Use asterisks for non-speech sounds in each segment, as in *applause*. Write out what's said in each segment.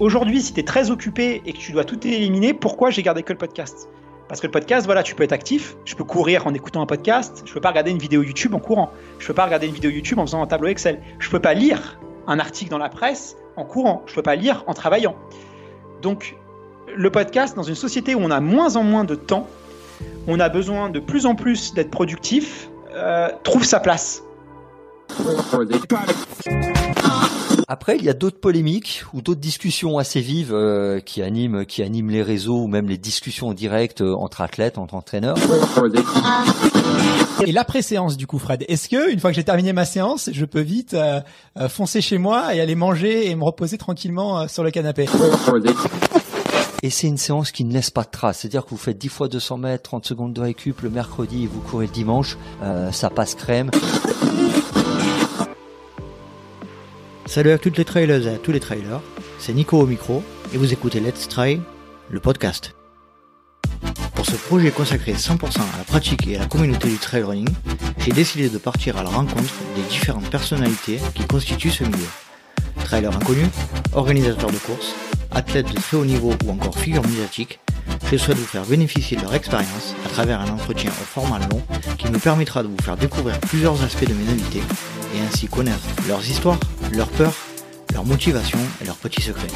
aujourd'hui, si tu es très occupé et que tu dois tout éliminer, pourquoi j'ai gardé que le podcast? Parce que le podcast, voilà, tu peux être actif. Je peux courir en écoutant un podcast. Je peux pas regarder une vidéo YouTube en courant. Je peux pas regarder une vidéo YouTube en faisant un tableau Excel. Je peux pas lire un article dans la presse en courant. Je peux pas lire en travaillant. Donc, le podcast, dans une société où on a moins en moins de temps, on a besoin de plus en plus d'être productif, euh, trouve sa place. Après, il y a d'autres polémiques ou d'autres discussions assez vives euh, qui animent qui animent les réseaux ou même les discussions directes euh, entre athlètes, entre entraîneurs. Et l'après-séance du coup, Fred, est-ce que une fois que j'ai terminé ma séance, je peux vite euh, foncer chez moi et aller manger et me reposer tranquillement sur le canapé? Et c'est une séance qui ne laisse pas de trace. C'est-à-dire que vous faites 10 fois 200 mètres, 30 secondes de récup le mercredi et vous courez le dimanche, ça passe crème. Salut à toutes les trailers et à tous les trailers, c'est Nico au micro et vous écoutez Let's Try, le podcast. Pour ce projet consacré 100% à la pratique et à la communauté du trail running, j'ai décidé de partir à la rencontre des différentes personnalités qui constituent ce milieu. Trailers inconnus, organisateurs de courses, athlètes de très haut niveau ou encore figures médiatiques, je souhaite vous faire bénéficier de leur expérience à travers un entretien au format long qui me permettra de vous faire découvrir plusieurs aspects de mes invités et ainsi connaître leurs histoires, leurs peurs, leurs motivations et leurs petits secrets.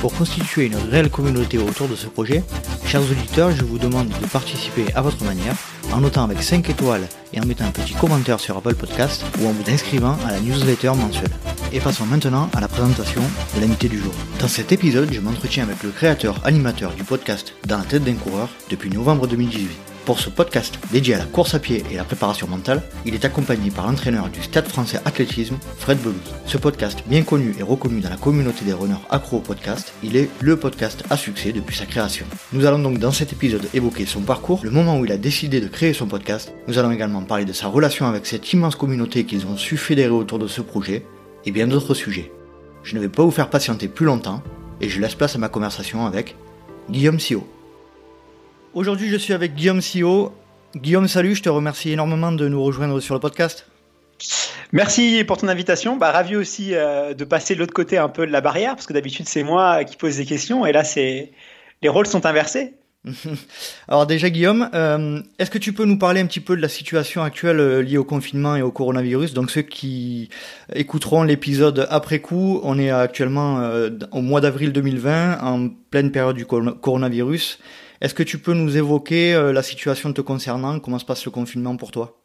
Pour constituer une réelle communauté autour de ce projet, chers auditeurs, je vous demande de participer à votre manière en notant avec 5 étoiles et en mettant un petit commentaire sur Apple Podcast ou en vous inscrivant à la newsletter mensuelle. Et passons maintenant à la présentation de l'invité du jour. Dans cet épisode, je m'entretiens avec le créateur animateur du podcast Dans la tête d'un coureur depuis novembre 2018. Pour ce podcast dédié à la course à pied et la préparation mentale, il est accompagné par l'entraîneur du Stade français athlétisme, Fred Belouz. Ce podcast, bien connu et reconnu dans la communauté des runners accro au podcast, il est le podcast à succès depuis sa création. Nous allons donc dans cet épisode évoquer son parcours, le moment où il a décidé de créer son podcast. Nous allons également parler de sa relation avec cette immense communauté qu'ils ont su fédérer autour de ce projet, et bien d'autres sujets. Je ne vais pas vous faire patienter plus longtemps, et je laisse place à ma conversation avec Guillaume Sio. Aujourd'hui, je suis avec Guillaume Sio. Guillaume, salut, je te remercie énormément de nous rejoindre sur le podcast. Merci pour ton invitation. Bah, ravi aussi euh, de passer de l'autre côté un peu de la barrière, parce que d'habitude, c'est moi qui pose des questions, et là, c'est les rôles sont inversés. *laughs* Alors déjà Guillaume, euh, est-ce que tu peux nous parler un petit peu de la situation actuelle euh, liée au confinement et au coronavirus? Donc ceux qui écouteront l'épisode après coup, on est actuellement au mois d'avril 2020, en pleine période du coronavirus. Est-ce que tu peux nous évoquer euh, la situation te concernant? Comment se passe le confinement pour toi?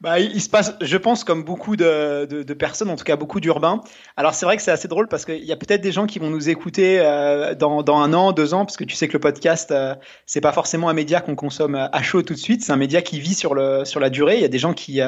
Bah, il se passe, je pense, comme beaucoup de, de, personnes, en tout cas beaucoup d'urbains. Alors c'est vrai que c'est assez drôle parce qu'il y a peut-être des gens qui vont nous écouter euh, dans, dans, un an, deux ans, parce que tu sais que le podcast, euh, c'est pas forcément un média qu'on consomme à chaud tout de suite. C'est un média qui vit sur le sur la durée. Il y a des gens qui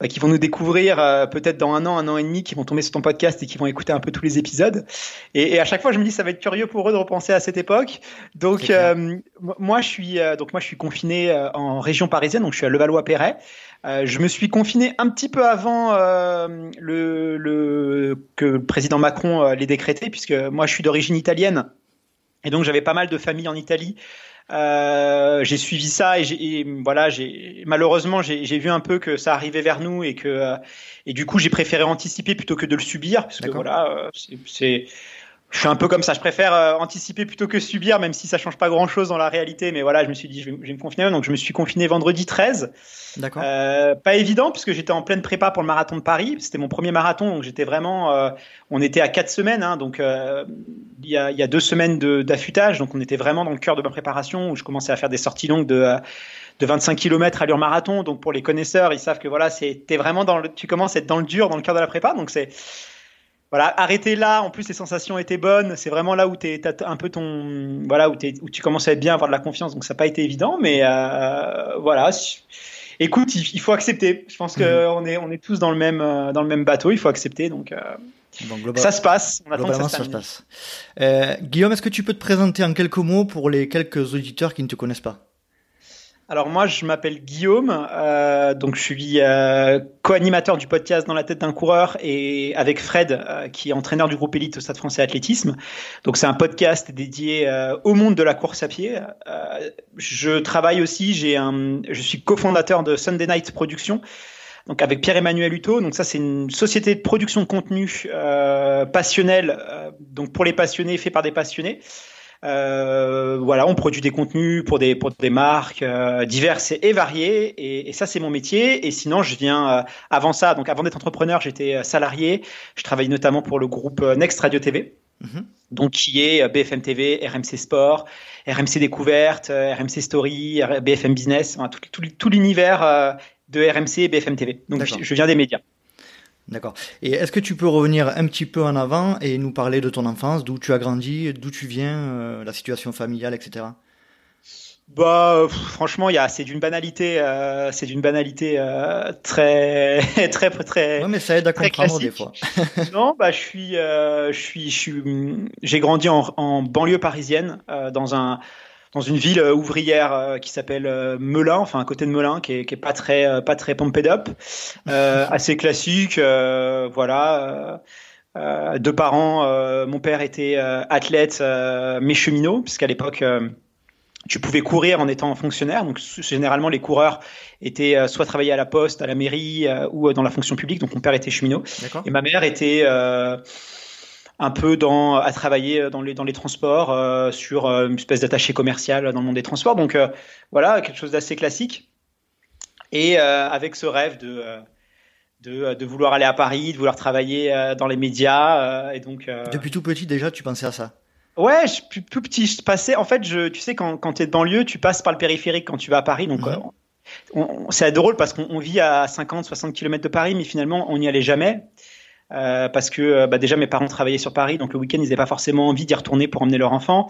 bah, qui vont nous découvrir euh, peut-être dans un an, un an et demi, qui vont tomber sur ton podcast et qui vont écouter un peu tous les épisodes. Et, et à chaque fois, je me dis, ça va être curieux pour eux de repenser à cette époque. Donc, euh, moi, je suis euh, donc moi, je suis confiné en région parisienne, donc je suis à Levallois-Perret. je me suis confiné un petit peu avant le, le, que le président Macron l'ait décrété, puisque moi, je suis d'origine italienne. Et donc, j'avais pas mal de familles en Italie. Euh, j'ai suivi ça et, voilà, j'ai malheureusement j'ai vu un peu que ça arrivait vers nous et que euh, et du coup j'ai préféré anticiper plutôt que de le subir parce que voilà, euh, c'est je suis un peu comme ça. Je préfère euh, anticiper plutôt que subir, même si ça change pas grand chose dans la réalité. Mais voilà, je me suis dit, je vais, me confiner. Donc, je me suis confiné vendredi 13. D'accord. Euh, pas évident, puisque j'étais en pleine prépa pour le marathon de Paris. C'était mon premier marathon. Donc, j'étais vraiment. Euh, on était à quatre semaines. Hein, donc, euh, il y, a, y, a, deux semaines d'affûtage. Donc, on était vraiment dans le cœur de ma préparation où je commençais à faire des sorties longues de de 25 km à l'heure marathon. Donc pour les connaisseurs, ils savent que voilà, c'est vraiment dans le, tu commences à être dans le dur, dans le cœur de la prépa. Donc c'est voilà, arrêter là. En plus, les sensations étaient bonnes. C'est vraiment là où tu as un peu ton, voilà, où, es, où tu commences à être bien, avoir de la confiance. Donc ça n'a pas été évident, mais euh, voilà. Écoute, il, faut accepter. Je pense qu'on mhm. est, on est tous dans le même, euh, dans le même bateau. Il faut accepter. Donc. Euh, ça se passe. On attend que ça, se, ça se passe. Euh, Guillaume, est-ce que tu peux te présenter en quelques mots pour les quelques auditeurs qui ne te connaissent pas? Alors moi, je m'appelle Guillaume, euh, donc je suis euh, co-animateur du podcast Dans la tête d'un coureur et avec Fred, euh, qui est entraîneur du groupe élite au Stade Français Athlétisme. Donc c'est un podcast dédié euh, au monde de la course à pied. Euh, je travaille aussi, j'ai un, je suis cofondateur de Sunday Night Productions. donc avec Pierre-Emmanuel Hutto. Donc ça, c'est une société de production de contenu euh, passionnel, euh, donc pour les passionnés, fait par des passionnés. Euh, voilà, on produit des contenus pour des pour des marques euh, diverses et, variées, et, et ça c'est mon métier. Et sinon, je viens euh, avant ça, donc avant d'être entrepreneur, j'étais euh, salarié. Je travaillais notamment pour le groupe Next Radio TV. Mhm. Donc qui est BFM TV, RMC Sport, RMC Découverte, RMC Story, BFM Business, enfin, tout, tout, tout l'univers de RMC et BFM TV. Donc je, je viens des médias. D'accord. Et est-ce que tu peux revenir un petit peu en avant et nous parler de ton enfance, d'où tu as grandi, d'où tu viens, euh, la situation familiale, etc. Bah, franchement, il y a, c'est d'une banalité, euh, c'est d'une banalité euh, très, *laughs* très, très. Ouais, mais ça aide à comprendre des fois. *laughs* non, bah, je suis, je suis, je suis, j'ai grandi en, en banlieue parisienne, dans un, dans une ville euh, ouvrière euh, qui s'appelle euh, Melun, enfin à côté de Melun, qui est, qui est pas très pas très pumped up, *laughs* assez classique, voilà. Euh, deux parents, mon père était athlète mais cheminot, puisqu'à l'époque tu pouvais courir en étant fonctionnaire. Donc généralement les coureurs étaient soit travailler à la poste, à la mairie ou dans la fonction publique. Donc mon père était cheminot et ma mère était un peu dans, à travailler dans les, dans les transports, euh, sur euh, une espèce d'attaché commercial dans le monde des transports. Donc euh, voilà, quelque chose d'assez classique. Et avec ce rêve de, de, de, vouloir aller à Paris, de vouloir travailler dans les médias. et donc, Depuis tout petit déjà, tu pensais à ça? Ouais, je, plus, plus petit, je passais. En fait, je, tu sais, quand, quand tu es de banlieue, tu passes par le périphérique quand tu vas à Paris. Donc, mhm. c'est drôle parce qu'on vit à 50, 60 km de Paris, mais finalement, on n'y allait jamais. Euh, parce que euh, bah, déjà mes parents travaillaient sur Paris, donc le week-end ils n'avaient pas forcément envie d'y retourner pour emmener leur enfant.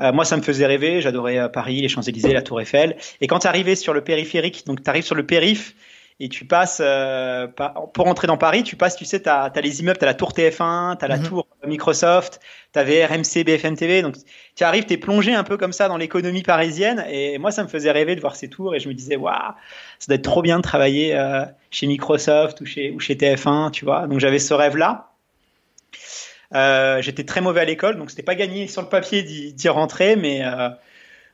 Euh, moi ça me faisait rêver, j'adorais Paris, les Champs-Élysées, la Tour Eiffel. Et quand tu sur le périphérique, donc tu arrives sur le périph' et tu passes euh, pour entrer dans Paris, tu passes, tu sais, tu as, les immeubles, tu as la tour TF1, tu as la mhm. tour Microsoft, tu avais RMC, BFM TV, donc tu arrives, tu es plongé un peu comme ça dans l'économie parisienne et moi ça me faisait rêver de voir ces tours et je me disais waouh, ça doit être trop bien de travailler euh, chez Microsoft ou chez ou chez TF1, tu vois. Donc j'avais ce rêve là. Euh, j'étais très mauvais à l'école, donc c'était pas gagné sur le papier d'y rentrer, mais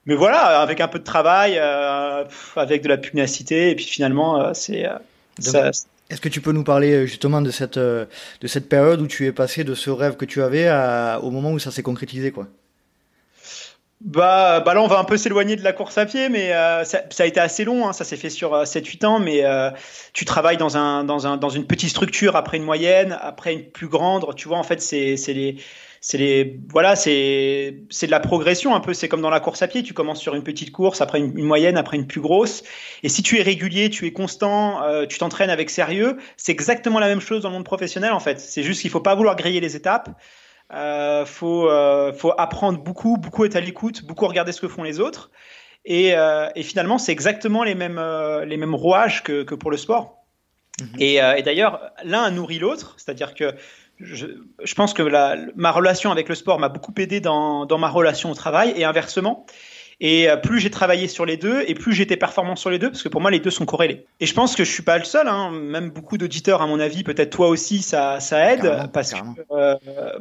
mais voilà, avec un peu de travail, euh, avec de la pugnacité, et puis finalement, euh, c'est. Euh, est-ce que tu peux nous parler justement de cette, de cette période où tu es passé de ce rêve que tu avais au moment où ça s'est concrétisé quoi? Bah, bah là, on va un peu s'éloigner de la course à pied, mais ça, a été assez long. Hein, ça s'est fait sur 7-8 ans, mais tu travailles dans, un, dans, un, dans une petite structure, après une moyenne, après une plus grande. Tu vois, en fait, c'est les c'est les voilà c'est c'est de la progression un peu. C'est comme dans la course à pied. Tu commences sur une petite course après une, moyenne après une plus grosse. Et si tu es régulier tu es constant euh, tu t'entraînes avec sérieux c'est exactement la même chose dans le monde professionnel en fait. C'est juste qu'il faut pas vouloir griller les étapes. Euh, faut euh, faut apprendre beaucoup beaucoup être à l'écoute beaucoup regarder ce que font les autres. Et, euh, et finalement c'est exactement les mêmes les mêmes rouages que, que pour le sport. Mmh et, et d'ailleurs l'un nourrit l'autre. C'est-à-dire que je, je, pense que la, ma relation avec le sport m'a beaucoup aidé dans, dans, ma relation au travail et inversement. Et euh, plus j'ai travaillé sur les deux, et plus j'étais performant sur les deux, parce que pour moi les deux sont corrélés. Et je pense que je suis pas le seul, hein, même beaucoup d'auditeurs à mon avis, peut-être toi aussi, ça, ça aide, parce que euh,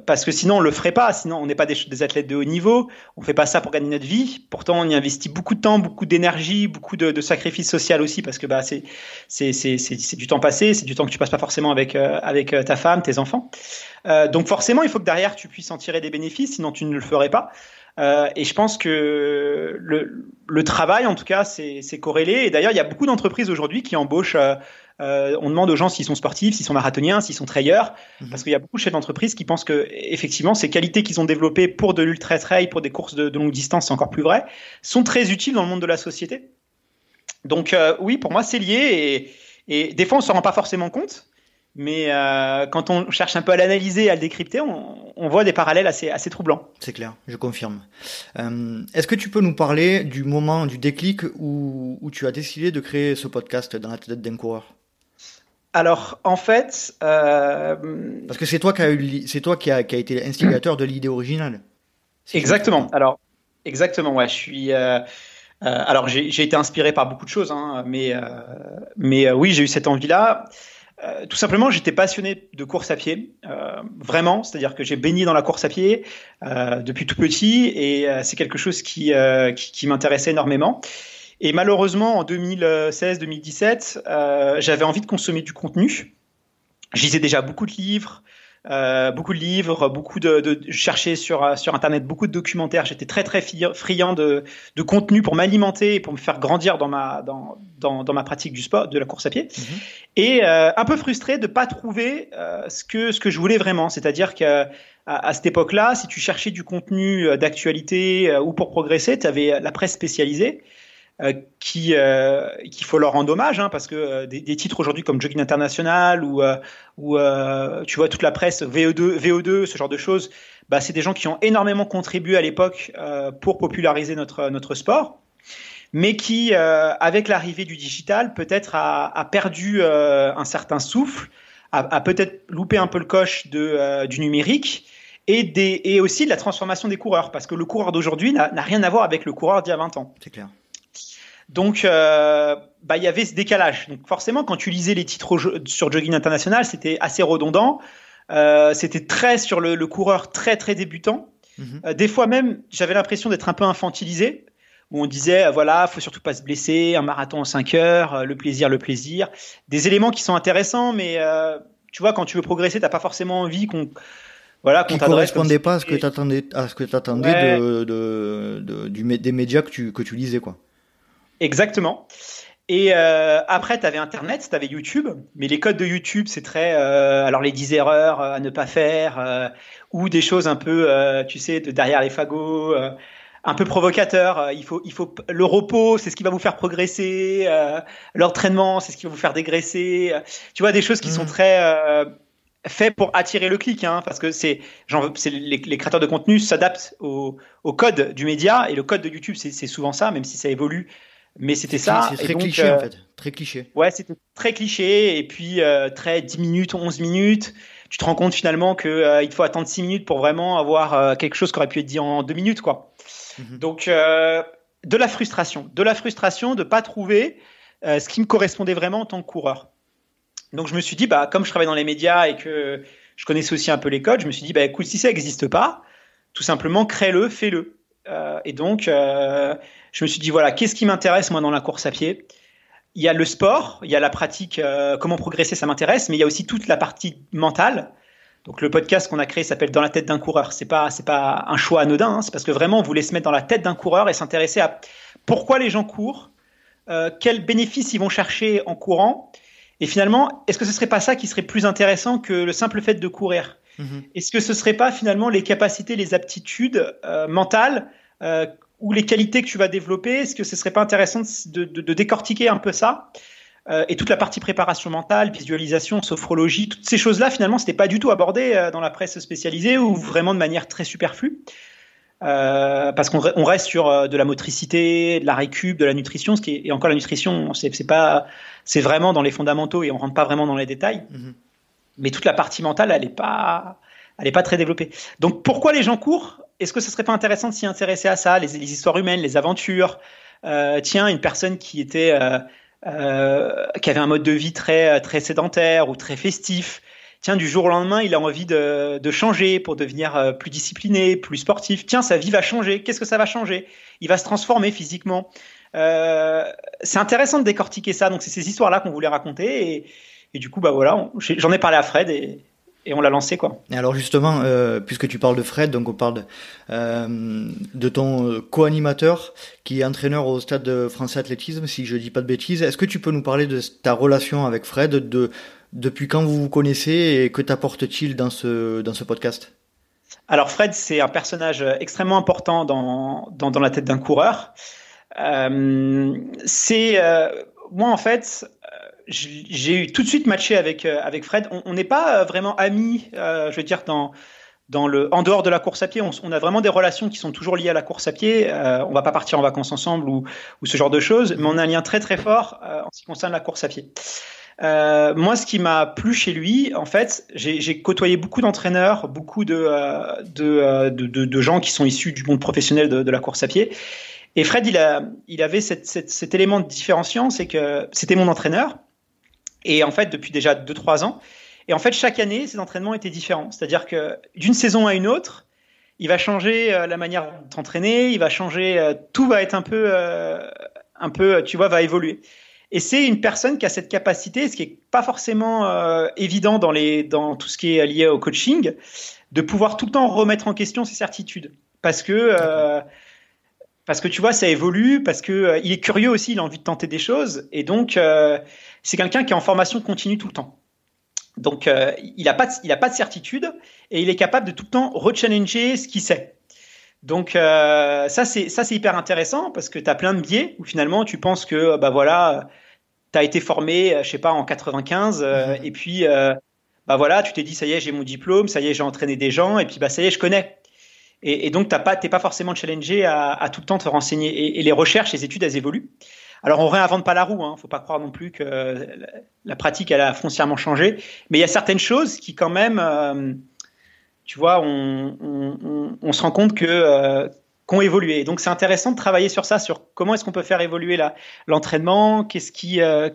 parce que sinon on le ferait pas, sinon on n'est pas des, des, athlètes de haut niveau, on fait pas ça pour gagner notre vie. Pourtant on y investit beaucoup de temps, beaucoup d'énergie, beaucoup de, de sacrifices social aussi, parce que bah c'est c'est c'est c'est du temps passé, c'est du temps que tu passes pas forcément avec euh, avec euh, ta femme, tes enfants. Euh, donc forcément il faut que derrière tu puisses en tirer des bénéfices, sinon tu ne le ferais pas. Euh, et je pense que le, le travail, en tout cas, c'est corrélé. Et d'ailleurs, il y a beaucoup d'entreprises aujourd'hui qui embauchent. Euh, euh, on demande aux gens s'ils sont sportifs, s'ils sont marathoniens, s'ils sont trailleurs, mhm. parce qu'il y a beaucoup de chefs d'entreprise qui pensent que effectivement ces qualités qu'ils ont développées pour de l'ultra trail, pour des courses de, de longue distance, c'est encore plus vrai, sont très utiles dans le monde de la société. Donc euh, oui, pour moi c'est lié et, et des fois on s'en rend pas forcément compte. Mais euh, quand on cherche un peu à l'analyser, à le décrypter, on, on, voit des parallèles assez, assez troublants. C'est clair, je confirme. Euh, Est-ce que tu peux nous parler du moment, du déclic où, où tu as décidé de créer ce podcast dans la tête d'un coureur? Alors, en fait, euh... parce que c'est toi qui a eu, c'est toi qui a, qui a été l'instigateur de l'idée originale. Exactement. Alors, exactement. Ouais, je suis. Alors, j'ai été inspiré par beaucoup de choses, hein, mais mais oui, j'ai eu cette envie-là. Euh, tout simplement, j'étais passionné de course à pied, euh, vraiment. C'est-à-dire que j'ai baigné dans la course à pied euh, depuis tout petit et c'est quelque chose qui, qui, qui m'intéressait énormément. Et malheureusement, en 2016-2017, euh, j'avais envie de consommer du contenu. Je déjà beaucoup de livres, euh, beaucoup de livres, beaucoup de, de je cherchais sur euh, sur internet beaucoup de documentaires. J'étais très très friand de, de contenu pour m'alimenter et pour me faire grandir dans ma dans, dans, dans ma pratique du sport, de la course à pied. Mhm. Et euh, un peu frustré de pas trouver euh, ce que ce que je voulais vraiment. C'est-à-dire que à, cette époque-là, si tu cherchais du contenu euh, d'actualité ou pour progresser, tu avais la presse spécialisée. Euh, qui euh, qu'il faut leur rendre hommage hein, parce que euh, des, des, titres aujourd'hui comme Jogging International ou ou tu vois toute la presse VO2 VO2 ce genre de choses bah c'est des gens qui ont énormément contribué à l'époque pour populariser notre notre sport mais qui avec l'arrivée du digital peut-être a, a perdu un certain souffle a, a peut-être loupé un peu le coche de du numérique et, des, et aussi de la transformation des coureurs, parce que le coureur d'aujourd'hui n'a rien à voir avec le coureur d'il y a 20 ans. C'est clair. Donc, euh, bah, il y avait ce décalage. Donc, forcément, quand tu lisais les titres sur Jogging International, c'était assez redondant. Euh, c'était très sur le, le, coureur très très débutant. Mhm. Euh, des fois même, j'avais l'impression d'être un peu infantilisé, où on disait voilà, faut surtout pas se blesser, un marathon en 5 heures, euh, le plaisir, le plaisir. Des éléments qui sont intéressants, mais euh, tu vois, quand tu veux progresser, t'as pas forcément envie qu'on voilà, qui correspondait pas à ce que tu attendais, à ce que t'attendais de, de, de, du, des médias que tu, que tu lisais, quoi. Exactement. Et euh, après, tu avais Internet, tu avais YouTube, mais les codes de YouTube, c'est très... Euh, alors les 10 erreurs à ne pas faire, euh, ou des choses un peu, tu sais, de derrière les fagots, un peu provocateur. il faut, il faut le repos, c'est ce qui va vous faire progresser. L'entraînement, c'est ce qui va vous faire dégraisser. tu vois, des choses qui sont mmh. très faits pour attirer le clic, hein, parce que c'est, les, les, créateurs de contenu s'adaptent au, au, code du média, et le code de YouTube, c'est souvent ça, même si ça évolue mais c'était ça. C'est très cliché en euh, fait. Très cliché. Ouais, c'était très cliché. Et puis euh, très 10 minutes, 11 minutes. Tu te rends compte finalement qu'il euh, il faut attendre 6 minutes pour vraiment avoir quelque chose qui aurait pu être dit en 2 minutes. quoi. Mhm. Donc, de la frustration. De la frustration de ne pas trouver ce qui me correspondait vraiment en tant que coureur. Donc, je me suis dit, bah, comme je travaille dans les médias et que je connaissais aussi un peu les codes, je me suis dit, bah, écoute, si ça n'existe pas, tout simplement, crée-le, fais-le. Et donc, je me suis dit voilà, qu'est-ce qui m'intéresse moi dans la course à pied? Il y a le sport, il y a la pratique, euh, comment progresser, ça m'intéresse, mais il y a aussi toute la partie mentale. Donc le podcast qu'on a créé s'appelle Dans la tête d'un coureur. C'est pas pas un choix anodin, hein. c'est parce que vraiment on voulait se mettre dans la tête d'un coureur et s'intéresser à pourquoi les gens courent, euh, quels bénéfices ils vont chercher en courant, et finalement est-ce que ce serait pas ça qui serait plus intéressant que le simple fait de courir? Mm-hmm. Est-ce que ce serait pas finalement les capacités, les aptitudes euh, mentales ou les qualités que tu vas développer, est-ce que ce serait pas intéressant de, décortiquer un peu ça euh, et toute la partie préparation mentale, visualisation, sophrologie, toutes ces choses-là, finalement, c'était pas du tout abordé euh, dans la presse spécialisée ou vraiment de manière très superflue. Euh, parce qu'on on reste sur euh, de la motricité, de la récup, de la nutrition, ce qui est, et encore la nutrition, c'est pas, c'est vraiment dans les fondamentaux et on rentre pas vraiment dans les détails. Mm-hmm. Mais toute la partie mentale, elle est pas, elle est pas très développée. Donc pourquoi les gens courent? Est-ce que ce serait pas intéressant de s'y intéresser à ça, les, histoires humaines, les aventures? Euh, Tiens, une personne qui était euh, euh, qui avait un mode de vie très très sédentaire ou très festif. Tiens, du jour au lendemain, il a envie de, de changer pour devenir plus discipliné, plus sportif. Tiens, sa vie va changer. Qu'est-ce que ça va changer? Il va se transformer physiquement. c'est intéressant de décortiquer ça. Donc, c'est ces histoires-là qu'on voulait raconter. Et, et, du coup, bah voilà, j'en ai parlé à Fred et, et on l'a lancé quoi. Et alors justement, euh, puisque tu parles de Fred, donc on parle de, euh, de ton euh, co-animateur qui est entraîneur au stade de français athlétisme, si je dis pas de bêtises. Est-ce que tu peux nous parler de ta relation avec Fred, de depuis quand vous vous connaissez et que t'apporte-t-il dans ce dans ce podcast? Alors Fred, c'est un personnage extrêmement important dans dans, dans la tête d'un coureur. Euh, c'est moi en fait j'ai eu tout de suite matché avec euh, avec Fred. On n'est pas euh, vraiment amis, euh, je veux dire dans dans le en dehors de la course à pied. On, a vraiment des relations qui sont toujours liées à la course à pied. Euh, on va pas partir en vacances ensemble ou ou ce genre de choses, mais on a un lien très très fort en ce qui concerne la course à pied. Euh, moi, ce qui m'a plu chez lui, en fait, j'ai côtoyé beaucoup d'entraîneurs, beaucoup de, de, de, de, gens qui sont issus du monde professionnel de, de la course à pied. Et Fred, il, a, il avait cette, cette, cet élément de différenciant, c'est que c'était mon entraîneur, et en fait, depuis déjà 2-3 ans. Et en fait, chaque année, ses entraînements étaient différents. C'est-à-dire que d'une saison à une autre, il va changer euh, la manière d'entraîner, il va changer, euh, tout va être un peu, euh, un peu, tu vois, va évoluer. Et c'est une personne qui a cette capacité, ce qui est pas forcément évident dans, les, dans tout ce qui est lié au coaching, de pouvoir tout le temps remettre en question ses certitudes. Parce que, parce que tu vois, ça évolue, parce que euh, il est curieux aussi, il a envie de tenter des choses, et donc c'est quelqu'un qui est en formation continue tout le temps. Donc il n'a pas, de, il a pas de certitude et il est capable de tout le temps rechallenger ce qu'il sait. Donc ça c'est ça c'est hyper intéressant parce que tu as plein de biais où finalement tu penses que bah voilà tu as été formé, euh, je sais pas, en 95, euh, mhm. et puis, euh, bah voilà, tu t'es dit, ça y est, j'ai mon diplôme, ça y est, j'ai entraîné des gens, et puis, bah, ça y est, je connais. Et, donc, tu pas, pas forcément challengé à, à, tout le temps te renseigner. Et, les recherches, les études, elles évoluent. Alors, on réinvente pas la roue, hein. Faut pas croire non plus que la, pratique, elle a foncièrement changé. Mais il y a certaines choses qui, quand même, tu vois, on, on, on, se rend compte que qui ont évolué. Donc c'est intéressant de travailler sur ça, sur comment est-ce qu'on peut faire évoluer l'entraînement, qu'est-ce qui, euh,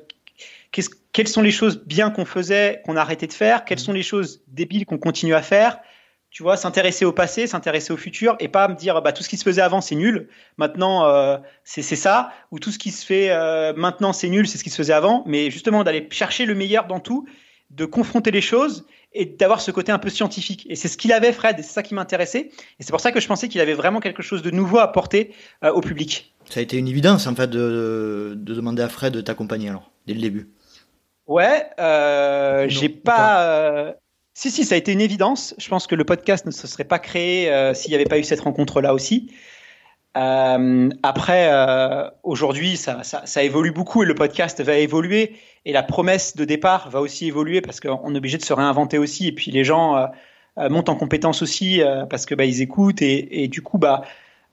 quelles sont les choses bien qu'on faisait, qu'on a arrêté de faire, quelles sont les choses débiles qu'on continue à faire. Tu vois, s'intéresser au passé, s'intéresser au futur, et pas me dire bah tout ce qui se faisait avant c'est nul, maintenant euh, c'est ça, ou tout ce qui se fait euh, maintenant c'est nul, c'est ce qui se faisait avant, mais justement d'aller chercher le meilleur dans tout, de confronter les choses et d'avoir ce côté un peu scientifique. Et c'est ce qu'il avait, Fred, et c'est ça qui m'intéressait. Et c'est pour ça que je pensais qu'il avait vraiment quelque chose de nouveau à apporter euh, au public. Ça a été une évidence, en fait, de, de demander à Fred de t'accompagner, alors, dès le début. Ouais, euh, j'ai pas. Si, si, ça a été une évidence. Je pense que le podcast ne se serait pas créé euh, s'il n'y avait pas eu cette rencontre-là aussi. Euh, après, euh, aujourd'hui, ça, ça, ça, évolue beaucoup et le podcast va évoluer et la promesse de départ va aussi évoluer parce qu'on est obligé de se réinventer aussi et puis les gens euh, euh montent en compétences aussi euh, parce que bah, ils écoutent et, et du coup bah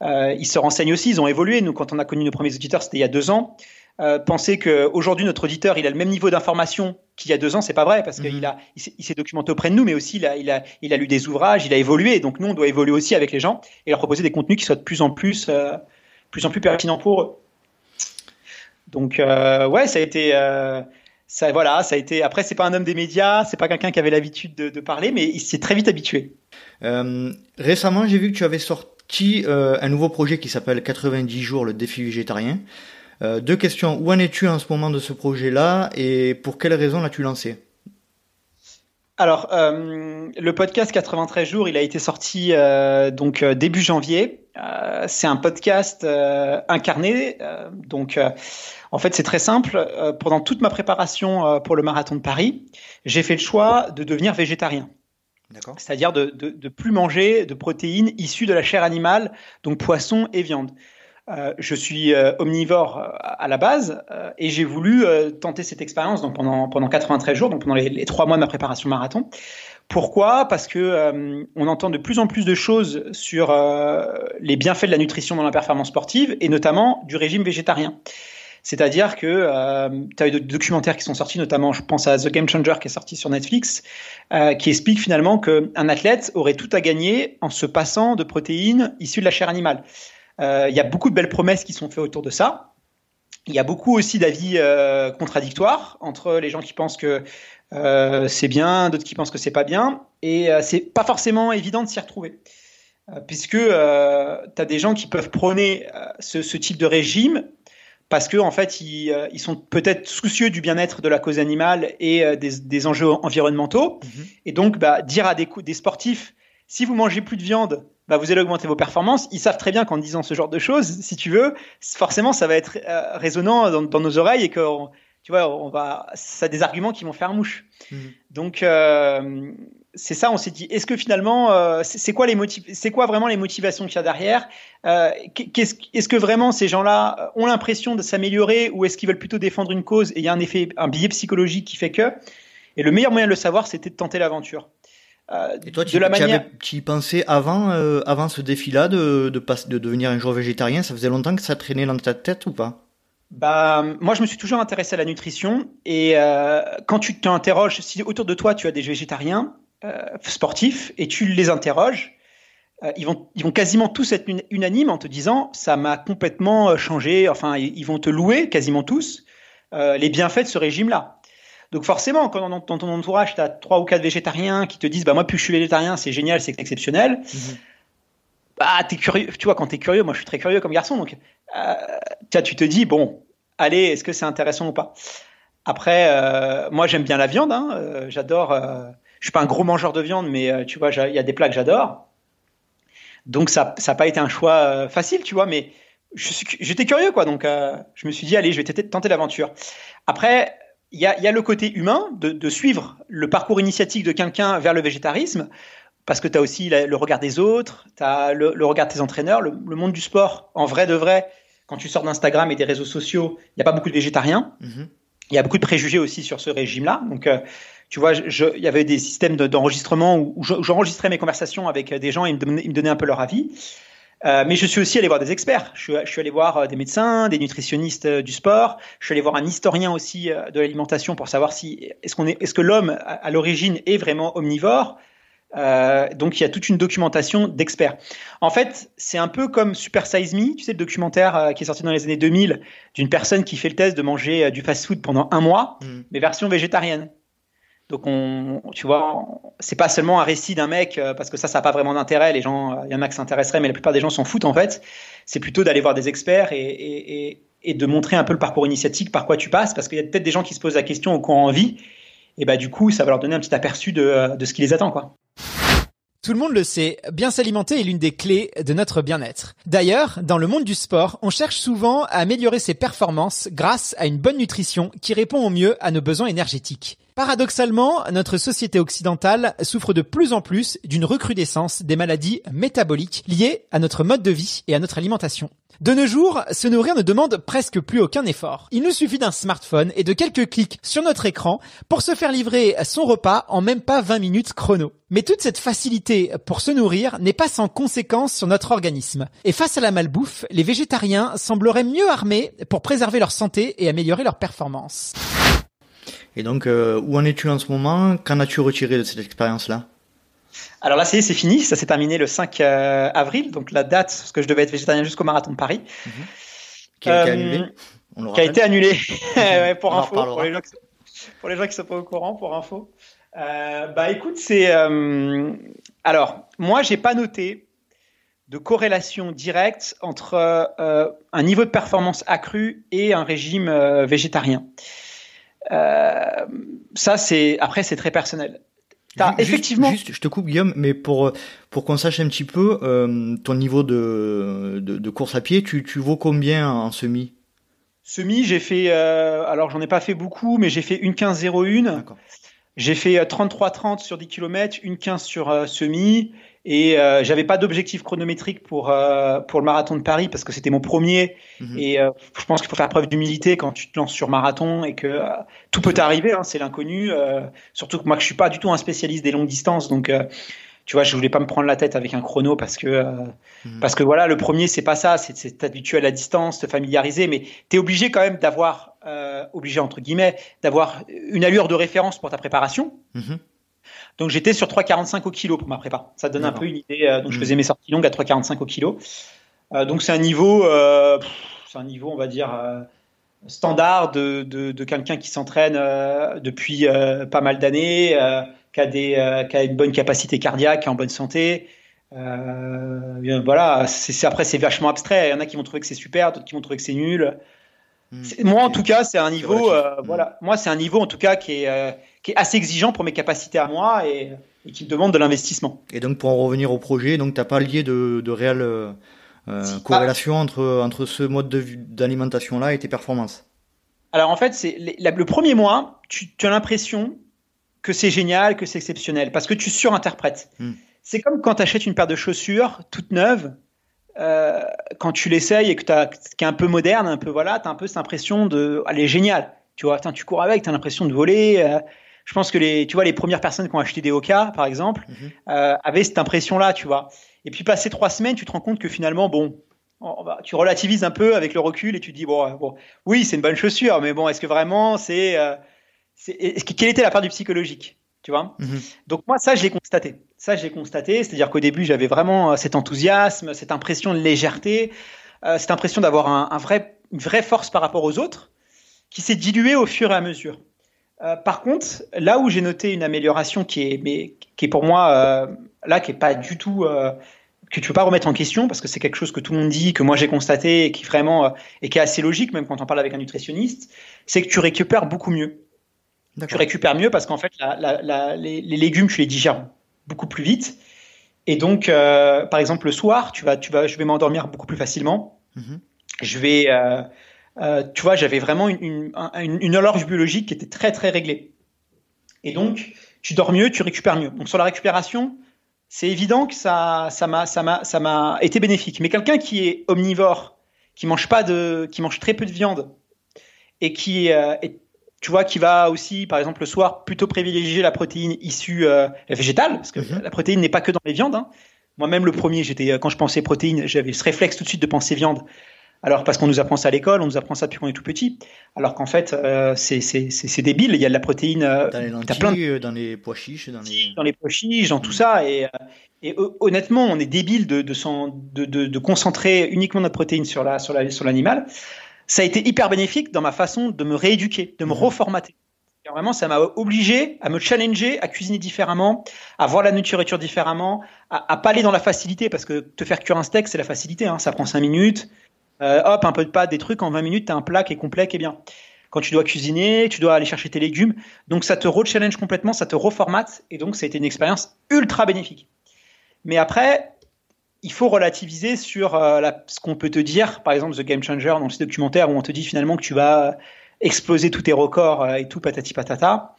ils se renseignent aussi. Ils ont évolué. Nous, quand on a connu nos premiers auditeurs, c'était il y a deux ans. Euh, penser qu'aujourd'hui notre auditeur il a le même niveau d'information qu'il y a deux ans, c'est pas vrai parce qu'il mhm. a il s'est documenté auprès de nous, mais aussi il a, il a il a lu des ouvrages, il a évolué. Donc nous on doit évoluer aussi avec les gens et leur proposer des contenus qui soient de plus en plus euh, plus en plus pertinents pour eux. Donc euh, ouais, ça a été euh, ça voilà, ça a été. Après c'est pas un homme des médias, c'est pas quelqu'un qui avait l'habitude de, de, parler, mais il s'est très vite habitué. Euh, récemment, j'ai vu que tu avais sorti un nouveau projet qui s'appelle 90 jours le défi végétarien. Euh, deux questions. Où en es-tu en ce moment de ce projet-là et pour quelles raisons l'as-tu lancé? Alors, euh, le podcast 93 jours, il a été sorti euh, donc début janvier. c'est un podcast incarné. donc, en fait, c'est très simple. pendant toute ma préparation pour le marathon de Paris, j'ai fait le choix de devenir végétarien. C'est-à-dire de, de, de, plus manger de protéines issues de la chair animale, donc poisson et viande. Euh, je suis euh, omnivore euh, à la base et j'ai voulu tenter cette expérience donc pendant pendant 93 jours, donc pendant les, trois mois de ma préparation marathon. Pourquoi? Parce que on entend de plus en plus de choses sur les bienfaits de la nutrition dans la performance sportive et notamment du régime végétarien. C'est-à-dire que euh, tu as eu des documentaires qui sont sortis, notamment je pense à The Game Changer qui est sorti sur Netflix, qui explique finalement qu'un athlète aurait tout à gagner en se passant de protéines issues de la chair animale. Euh, il y a beaucoup de belles promesses qui sont faites autour de ça. Il y a beaucoup aussi d'avis euh, contradictoires entre les gens qui pensent que euh, c'est bien, d'autres qui pensent que c'est pas bien, et c'est pas forcément évident de s'y retrouver, puisque tu as des gens qui peuvent prôner ce, ce, type de régime parce que en fait ils, ils sont peut-être soucieux du bien-être de la cause animale et des, des, enjeux environnementaux, mm-hmm. et donc bah, dire à des, des sportifs si vous mangez plus de viande, bah, vous allez augmenter vos performances. Ils savent très bien qu'en disant ce genre de choses, si tu veux, forcément, ça va être euh, résonnant dans, nos oreilles et que, tu vois, on va, ça a des arguments qui vont faire mouche. Mhm. Donc, euh, c'est ça, on s'est dit, est-ce que finalement, euh, c'est quoi les motifs, c'est quoi vraiment les motivations qu'il y a derrière Est-ce que vraiment ces gens-là ont l'impression de s'améliorer ou est-ce qu'ils veulent plutôt défendre une cause et il y a un effet, un biais psychologique qui fait que? Et le meilleur moyen de le savoir, c'était de tenter l'aventure. Euh, Et toi, tu, de la manière... tu y pensais avant, euh, avant ce défi-là de, de, de devenir un jour végétarien? Ça faisait longtemps que ça traînait dans ta tête ou pas? Bah, moi, je me suis toujours intéressé à la nutrition. Et euh, quand tu t'interroges, si autour de toi, tu as des végétariens sportifs et tu les interroges, ils, vont, ils vont quasiment tous être unanimes en te disant ça m'a complètement changé. Enfin, ils vont te louer quasiment tous les bienfaits de ce régime-là. Donc forcément, quand dans, ton entourage, tu as trois ou quatre végétariens qui te disent bah moi plus je suis végétarien, c'est génial, c'est exceptionnel. Mhm. bah, t'es curieux. Tu vois, quand t'es curieux, moi, je suis très curieux comme garçon, donc, euh, tu te dis, bon, allez, est-ce que c'est intéressant ou pas? Après, euh, moi, j'aime bien la viande. Hein, euh, j'adore. Euh, je suis pas un gros mangeur de viande, mais tu vois, il y a des plats que j'adore. Donc, ça, ça n'a pas été un choix facile, tu vois, mais j'étais curieux, quoi. Donc, je me suis dit, allez, je vais tenter l'aventure. Après, il y a, y a, le côté humain de, de, suivre le parcours initiatique de quelqu'un vers le végétarisme parce que tu as aussi le regard des autres, tu as le, le, regard de tes entraîneurs, le, le, monde du sport, en vrai de vrai, quand tu sors d'Instagram et des réseaux sociaux, il n'y a pas beaucoup de végétariens. Il mm -hmm. y a beaucoup de préjugés aussi sur ce régime-là. Donc, euh, tu vois, il y avait des systèmes d'enregistrement où, où j'enregistrais mes conversations avec des gens et ils me donnaient, ils me donnaient un peu leur avis. Euh, mais je suis aussi allé voir des experts. Je suis, je suis allé voir euh, des médecins, des nutritionnistes euh, du sport. Je suis allé voir un historien aussi de l'alimentation pour savoir si est-ce qu'on est, est-ce que l'homme à, à l'origine est vraiment omnivore. Euh, donc il y a toute une documentation d'experts. En fait, c'est un peu comme Super Size Me, tu sais le documentaire euh, qui est sorti dans les années 2000 d'une personne qui fait le test de manger euh, du fast-food pendant un mois, mm. mais version végétarienne. Donc on, tu vois, c'est pas seulement un récit d'un mec euh, parce que ça, ça n'a pas vraiment d'intérêt. Les gens, il y en a qui s'intéresseraient, mais la plupart des gens s'en foutent en fait. C'est plutôt d'aller voir des experts et, de montrer un peu le parcours initiatique, par quoi tu passes, parce qu'il y a peut-être des gens qui se posent la question au courant en vie. Et bah du coup, ça va leur donner un petit aperçu de, de ce qui les attend, quoi. Tout le monde le sait, bien s'alimenter est l'une des clés de notre bien-être. D'ailleurs, dans le monde du sport, on cherche souvent à améliorer ses performances grâce à une bonne nutrition qui répond au mieux à nos besoins énergétiques. Paradoxalement, notre société occidentale souffre de plus en plus d'une recrudescence des maladies métaboliques liées à notre mode de vie et à notre alimentation. De nos jours, se nourrir ne demande presque plus aucun effort. Il nous suffit d'un smartphone et de quelques clics sur notre écran pour se faire livrer son repas en même pas 20 minutes chrono. Mais toute cette facilité pour se nourrir n'est pas sans conséquence sur notre organisme. Et face à la malbouffe, les végétariens sembleraient mieux armés pour préserver leur santé et améliorer leur performance. Et donc, euh, où en es-tu en ce moment? Qu'en as-tu retiré de cette expérience-là? Alors là, c'est fini. Ça s'est terminé le 5 euh, avril, donc la date, parce que je devais être végétarien jusqu'au marathon de Paris. -hmm. Qui a été annulé On Qui a été annulé, *laughs* ouais, pour info, pour les, gens qui, pour les gens qui sont pas au courant, pour info. Euh, bah écoute, c'est. Euh, alors, moi, j'ai pas noté de corrélation directe entre euh, un niveau de performance accru et un régime euh, ça, c'est. Après, c'est très personnel. Juste, effectivement. Juste, je te coupe Guillaume, mais pour pour qu'on sache un petit peu euh, ton niveau de, de, de course à pied, tu tu vaux combien en semi? Semi, j'ai fait euh, alors j'en ai pas fait beaucoup, mais j'ai fait une 15-01. J'ai fait 33-30 sur 10 km, une 15 sur euh, semi, et euh, j'avais pas d'objectif chronométrique pour euh, pour le marathon de Paris parce que c'était mon premier. Mmh. Et euh, je pense qu'il faut faire preuve d'humilité quand tu te lances sur marathon et que euh, tout peut arriver. Hein, c'est l'inconnu. Euh, surtout que moi, je suis pas du tout un spécialiste des longues distances, donc tu vois, je voulais pas me prendre la tête avec un chrono parce que mmh. parce que voilà, le premier c'est pas ça, c'est t'habituer à la distance, te familiariser, mais tu es obligé quand même d'avoir obligé entre guillemets d'avoir une allure de référence pour ta préparation. Mmh. Donc j'étais sur 3,45 au kilo pour ma prépa. Ça donne un peu une idée. Euh, donc je faisais mes sorties longues à 3,45 au kilo. Euh, donc c'est un niveau, euh, c'est un niveau, on va dire standard de, de, de quelqu'un qui s'entraîne euh, depuis pas mal d'années, qui a des, qui a une bonne capacité cardiaque, qui est en bonne santé. voilà. C'est après c'est vachement abstrait. Il y en a qui vont trouver que c'est super, d'autres qui vont trouver que c'est nul. Mmh. Moi en tout cas c'est un niveau, voilà. Moi c'est un niveau en tout cas qui est qui est assez exigeant pour mes capacités à moi et, et qui me demande de l'investissement. Et donc pour en revenir au projet, donc t'as pas lié de, de réelle euh, corrélation pas. entre entre ce mode d'alimentation là et tes performances? Alors en fait, c'est le premier mois, tu, tu as l'impression que c'est génial, que c'est exceptionnel, parce que tu surinterprètes. Hmm. C'est comme quand tu achètes une paire de chaussures toute neuve, euh, quand tu l'essayes et que tu qui est un peu moderne, un peu voilà, tu as un peu cette impression de, elle est géniale. Tu vois, tu cours avec, tu as l'impression de voler. Euh, je pense que les, tu vois, les premières personnes qui ont acheté des Oka, par exemple, mm -hmm. euh, avaient cette impression-là, tu vois. Et puis, passé trois semaines, tu te rends compte que finalement, bon, va, tu relativises un peu avec le recul et tu te dis, bon, bon oui, c'est une bonne chaussure, mais bon, est-ce que vraiment c'est, euh, quelle était la part du psychologique, tu vois? Mm -hmm. Donc moi, ça, je l'ai constaté. Ça, j'ai constaté, c'est-à-dire qu'au début, j'avais vraiment euh, cet enthousiasme, cette impression de légèreté, euh, cette impression d'avoir un, un vrai, une vraie force par rapport aux autres, qui s'est diluée au fur et à mesure. Euh, par contre, là où j'ai noté une amélioration qui est, mais, qui est pour moi, euh, là, qui est pas du tout, euh, que tu peux pas remettre en question parce que c'est quelque chose que tout le monde dit, que moi j'ai constaté et qui vraiment et qui est assez logique même quand on parle avec un nutritionniste, c'est que tu récupères beaucoup mieux. Tu récupères mieux parce qu'en fait les, légumes tu les digères beaucoup plus vite et donc par exemple le soir tu vas tu vas je vais m'endormir beaucoup plus facilement. Mm-hmm. Je vais tu vois j'avais vraiment une, une, une horloge biologique qui était très très réglée. Et donc, tu dors mieux, tu récupères mieux. Donc sur la récupération, c'est évident que ça, ça m'a, ça m'a, ça m'a été bénéfique. Mais quelqu'un qui est omnivore, qui mange pas de, qui mange très peu de viande et qui euh, tu vois, qui va aussi, par exemple, le soir, plutôt privilégier la protéine issue euh, végétale, parce que mhm. la protéine n'est pas que dans les viandes. Hein. Moi-même, le premier, j'étais quand je pensais protéines, j'avais ce réflexe tout de suite de penser viande. Alors parce qu'on nous apprend ça à l'école, on nous apprend ça depuis qu'on est tout petit. Alors qu'en fait, euh, c'est débile. Il y a de la protéine euh, dans les lentilles, euh, dans les pois chiches, dans les dans les pois chiches, dans tout ça. Et, et honnêtement, on est débile de de, de, de, concentrer uniquement notre protéine sur la sur la sur l'animal. Ça a été hyper bénéfique dans ma façon de me rééduquer, de me mmh. reformater. vraiment, ça m'a obligé à me challenger, à cuisiner différemment, à voir la nourriture différemment, à, à pas aller dans la facilité parce que te faire cuire un steak, c'est la facilité. Hein, ça prend cinq minutes. Euh, hop, un peu de pâte, des trucs, en 20 minutes, tu as un plat qui est complet, qui est bien. Quand tu dois cuisiner, tu dois aller chercher tes légumes. Donc ça te re-challenge complètement, ça te reformate. Et donc ça a été une expérience ultra bénéfique. Mais après, il faut relativiser sur euh, ce qu'on peut te dire, par exemple The Game Changer dans ce documentaire où on te dit finalement que tu vas exploser tous tes records euh, et tout patati patata.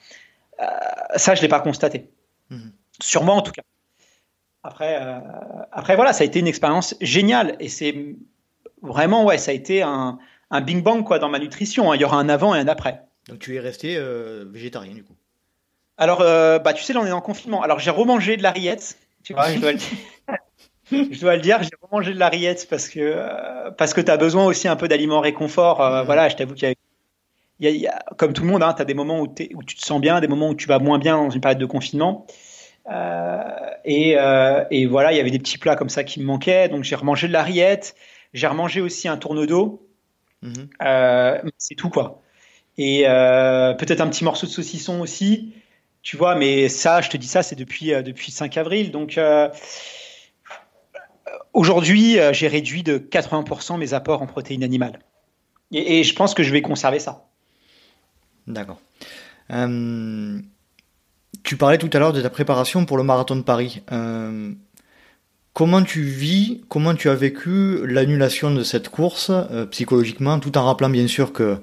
ça, je l'ai pas constaté. Sur moi en tout cas. Après, après voilà, ça a été une expérience géniale et c'est vraiment, ouais, ça a été un, un bing bang quoi dans ma nutrition. Hein. Il y aura un avant et un après. Donc tu es resté euh, végétarien du coup. Alors, euh, bah tu sais, là on est en confinement. Alors j'ai remangé de la rillette. Tu vois, je dois le dire. *laughs* *laughs* je dois le dire, j'ai remangé de la rillette parce que euh, parce que t'as besoin aussi un peu d'aliments réconfort. Voilà, je t'avoue qu'il y a, il y a, comme tout le monde, hein, tu as des moments où, où, tu te sens bien, des moments où tu vas moins bien dans une période de confinement. Euh, et, et, voilà, il y avait des petits plats comme ça qui me manquaient, donc j'ai remangé de la rillette. J'ai remangé aussi un tourneau d'eau. Mhm. Euh, c'est tout, quoi. Et euh, peut-être un petit morceau de saucisson aussi. Tu vois, mais ça, je te dis ça, c'est depuis, euh, depuis 5 avril. Donc, aujourd'hui, j'ai réduit de 80% mes apports en protéines animales. Et, je pense que je vais conserver ça. D'accord. tu parlais tout à l'heure de ta préparation pour le marathon de Paris. Comment tu vis, comment tu as vécu l'annulation de cette course euh, psychologiquement, tout en rappelant bien sûr que,